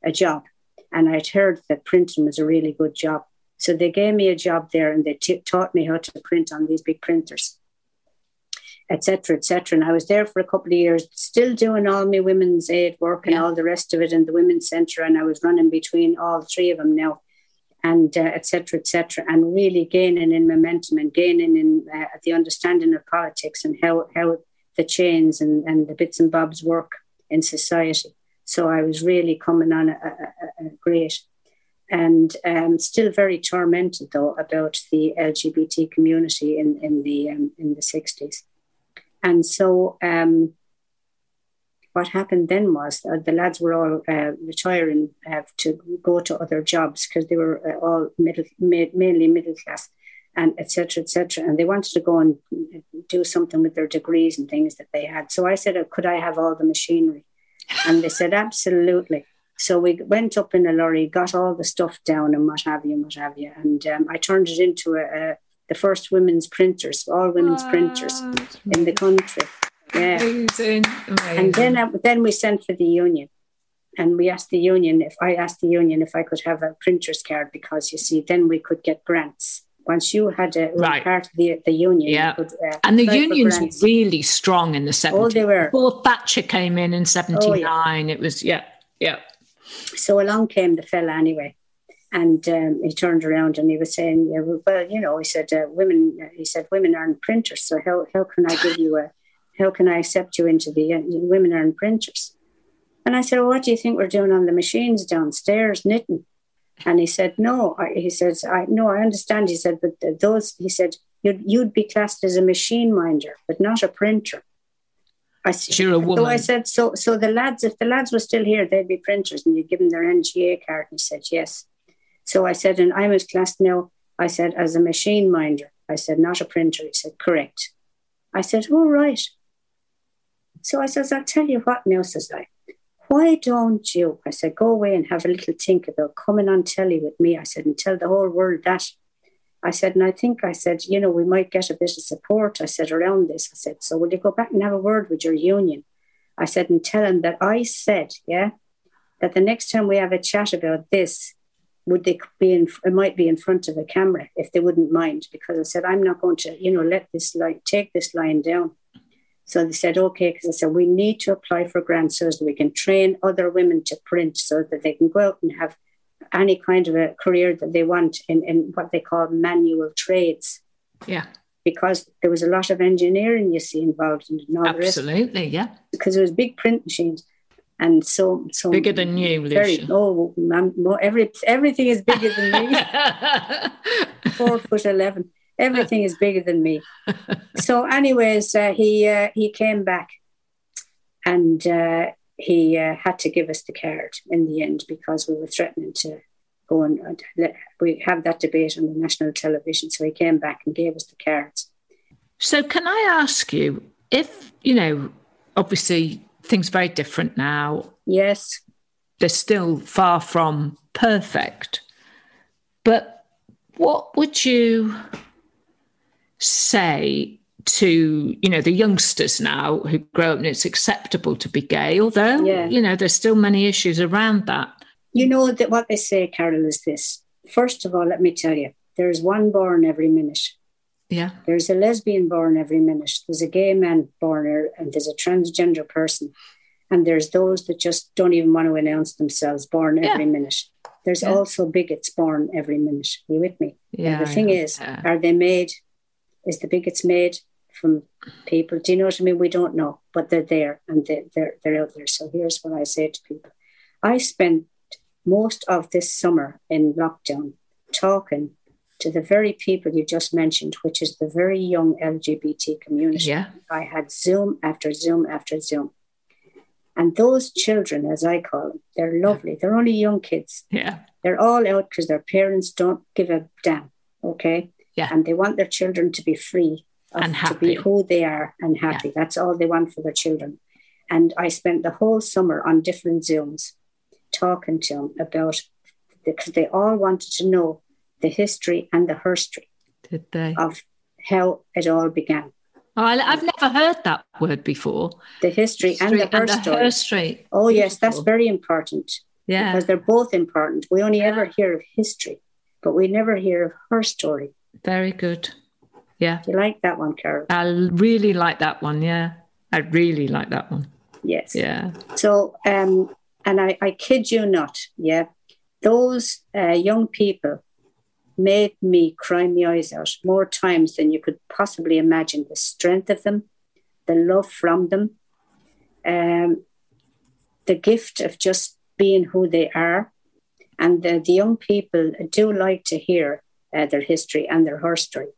a job. And I'd heard that printing was a really good job. So they gave me a job there and they t- taught me how to print on these big printers, etc., etc. And I was there for a couple of years, still doing all my women's aid work and yeah. all the rest of it in the women's centre. And I was running between all three of them now and etc. Uh, etc. Et and really gaining in momentum and gaining in uh, the understanding of politics and how how the chains and, and the bits and bobs work in society. So I was really coming on a, a, a great. And um, still very tormented though about the LGBT community in in the um, in the sixties, and so um, what happened then was uh, the lads were all uh, retiring uh, to go to other jobs because they were uh, all middle, mainly middle class, and etc. etc. And they wanted to go and do something with their degrees and things that they had. So I said, oh, "Could I have all the machinery?" And they said, "Absolutely." So we went up in a lorry, got all the stuff down, and what have you, and what have you. And um, I turned it into a, a, the first women's printers, all women's printers in the country. Yeah. Amazing. Amazing. And then, uh, then we sent for the union. And we asked the union if I asked the union if I could have a printer's card because you see, then we could get grants. Once you had a right. part of the, the union, yeah. Could, uh, and the unions were really strong in the 70s. Oh, they were. Before Thatcher came in in 79, oh, yeah. it was, yeah, yeah. So along came the fella anyway. And um, he turned around and he was saying, yeah, well, you know, he said, uh, women, he said, women aren't printers. So how, how can I give you a, how can I accept you into the uh, women are in printers? And I said, well, what do you think we're doing on the machines downstairs knitting? And he said, no. He says, I no, I understand. He said, but those, he said, you'd, you'd be classed as a machine minder, but not a printer. I said, You're a woman. So I said, so so the lads, if the lads were still here, they'd be printers, and you'd give them their NGA card. And he said, yes. So I said, and I was classed now. I said as a machine minder. I said, Not a printer. He said, Correct. I said, All right. So I says, I'll tell you what now, says I. Why don't you? I said, Go away and have a little think about coming on telly with me. I said, and tell the whole world that. I said, and I think I said, you know, we might get a bit of support. I said, around this. I said, so will you go back and have a word with your union? I said, and tell them that I said, yeah, that the next time we have a chat about this, would they be in, it might be in front of a camera if they wouldn't mind, because I said, I'm not going to, you know, let this line, take this line down. So they said, okay, because I said, we need to apply for grants so that we can train other women to print so that they can go out and have any kind of a career that they want in, in what they call manual trades. Yeah. Because there was a lot of engineering, you see, involved in it. Absolutely, yeah. Because it was big print machines. And so, so bigger than you, very, Oh, every everything is bigger than me. Four foot eleven. Everything is bigger than me. So, anyways, uh, he uh, he came back, and uh, he uh, had to give us the card in the end because we were threatening to go and uh, let, we have that debate on the national television. So he came back and gave us the cards. So, can I ask you if, you know, obviously things very different now? Yes. They're still far from perfect. But what would you say to you know the youngsters now who grow up and it's acceptable to be gay although yeah. you know there's still many issues around that. You know that what they say carol is this. First of all let me tell you there's one born every minute. Yeah. There's a lesbian born every minute. There's a gay man born er, and there's a transgender person. And there's those that just don't even want to announce themselves born yeah. every minute. There's yeah. also bigots born every minute. Are you with me? Yeah and the thing is are they made is the bigots made from people. Do you know what I mean? We don't know, but they're there and they're, they're, they're out there. So here's what I say to people I spent most of this summer in lockdown talking to the very people you just mentioned, which is the very young LGBT community. Yeah. I had Zoom after Zoom after Zoom. And those children, as I call them, they're lovely. They're only young kids. Yeah. They're all out because their parents don't give a damn. Okay. Yeah. And they want their children to be free and happy. to be who they are and happy. Yeah. That's all they want for their children. And I spent the whole summer on different Zooms talking to them about because they all wanted to know the history and the herstory Did they? of how it all began. Oh, I've never heard that word before. The history, history and the her story. Oh, yes, that's very important. Yeah. Because they're both important. We only yeah. ever hear of history, but we never hear of her story. Very good. Yeah. You like that one, Carol? I really like that one. Yeah. I really like that one. Yes. Yeah. So, um, and I, I kid you not, yeah, those uh, young people made me cry my eyes out more times than you could possibly imagine. The strength of them, the love from them, um, the gift of just being who they are. And the, the young people do like to hear uh, their history and their herstory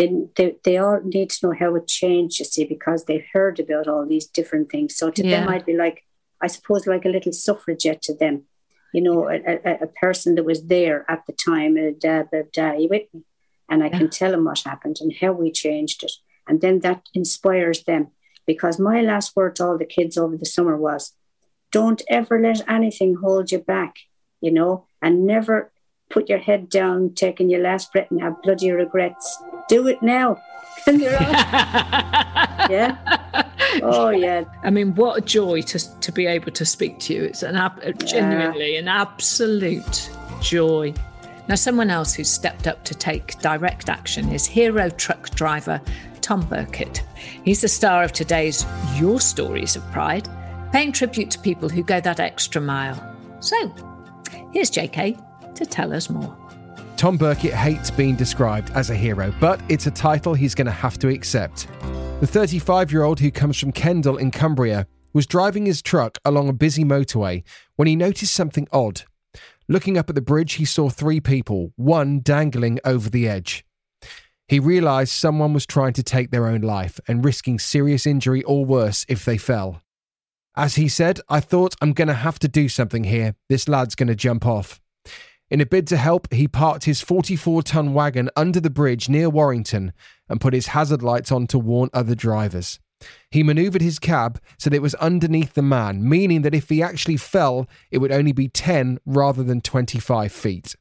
they, they, they all need to know how it changed, you see, because they've heard about all these different things. So to yeah. them, I'd be like, I suppose, like a little suffragette to them, you know, a, a, a person that was there at the time, dad, a dad, with me. And I yeah. can tell them what happened and how we changed it. And then that inspires them. Because my last word to all the kids over the summer was, don't ever let anything hold you back, you know, and never put your head down, taking your last breath and have bloody regrets. Do it now. yeah. Oh yeah. I mean, what a joy to to be able to speak to you. It's an ab- uh, genuinely an absolute joy. Now, someone else who's stepped up to take direct action is hero truck driver Tom Burkett. He's the star of today's Your Stories of Pride, paying tribute to people who go that extra mile. So, here's Jsky to tell us more. Tom Burkett hates being described as a hero, but it's a title he's going to have to accept. The 35 year old who comes from Kendal in Cumbria was driving his truck along a busy motorway when he noticed something odd. Looking up at the bridge, he saw three people, one dangling over the edge. He realised someone was trying to take their own life and risking serious injury or worse if they fell. As he said, I thought I'm going to have to do something here. This lad's going to jump off. In a bid to help, he parked his 44 ton wagon under the bridge near Warrington and put his hazard lights on to warn other drivers. He maneuvered his cab so that it was underneath the man, meaning that if he actually fell, it would only be 10 rather than 25 feet.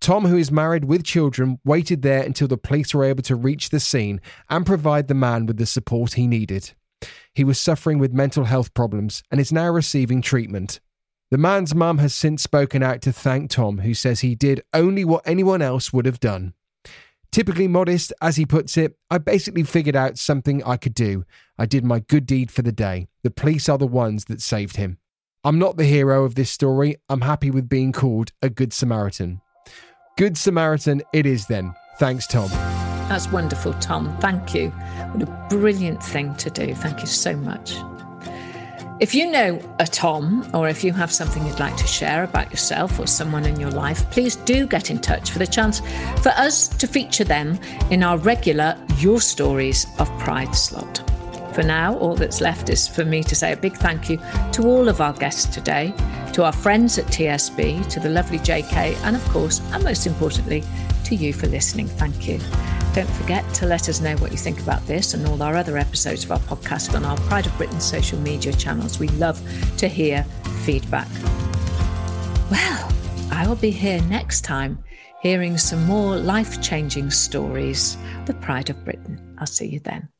Tom, who is married with children, waited there until the police were able to reach the scene and provide the man with the support he needed. He was suffering with mental health problems and is now receiving treatment. The man's mum has since spoken out to thank Tom, who says he did only what anyone else would have done. Typically modest, as he puts it, I basically figured out something I could do. I did my good deed for the day. The police are the ones that saved him. I'm not the hero of this story. I'm happy with being called a Good Samaritan. Good Samaritan it is then. Thanks, Tom. That's wonderful, Tom. Thank you. What a brilliant thing to do. Thank you so much. If you know a Tom, or if you have something you'd like to share about yourself or someone in your life, please do get in touch for the chance for us to feature them in our regular Your Stories of Pride slot. For now, all that's left is for me to say a big thank you to all of our guests today, to our friends at TSB, to the lovely Jsky, and of course, and most importantly, to you for listening. Thank you. Don't forget to let us know what you think about this and all our other episodes of our podcast on our Pride of Britain social media channels. We love to hear feedback. Well, I will be here next time hearing some more life changing stories, the Pride of Britain. I'll see you then.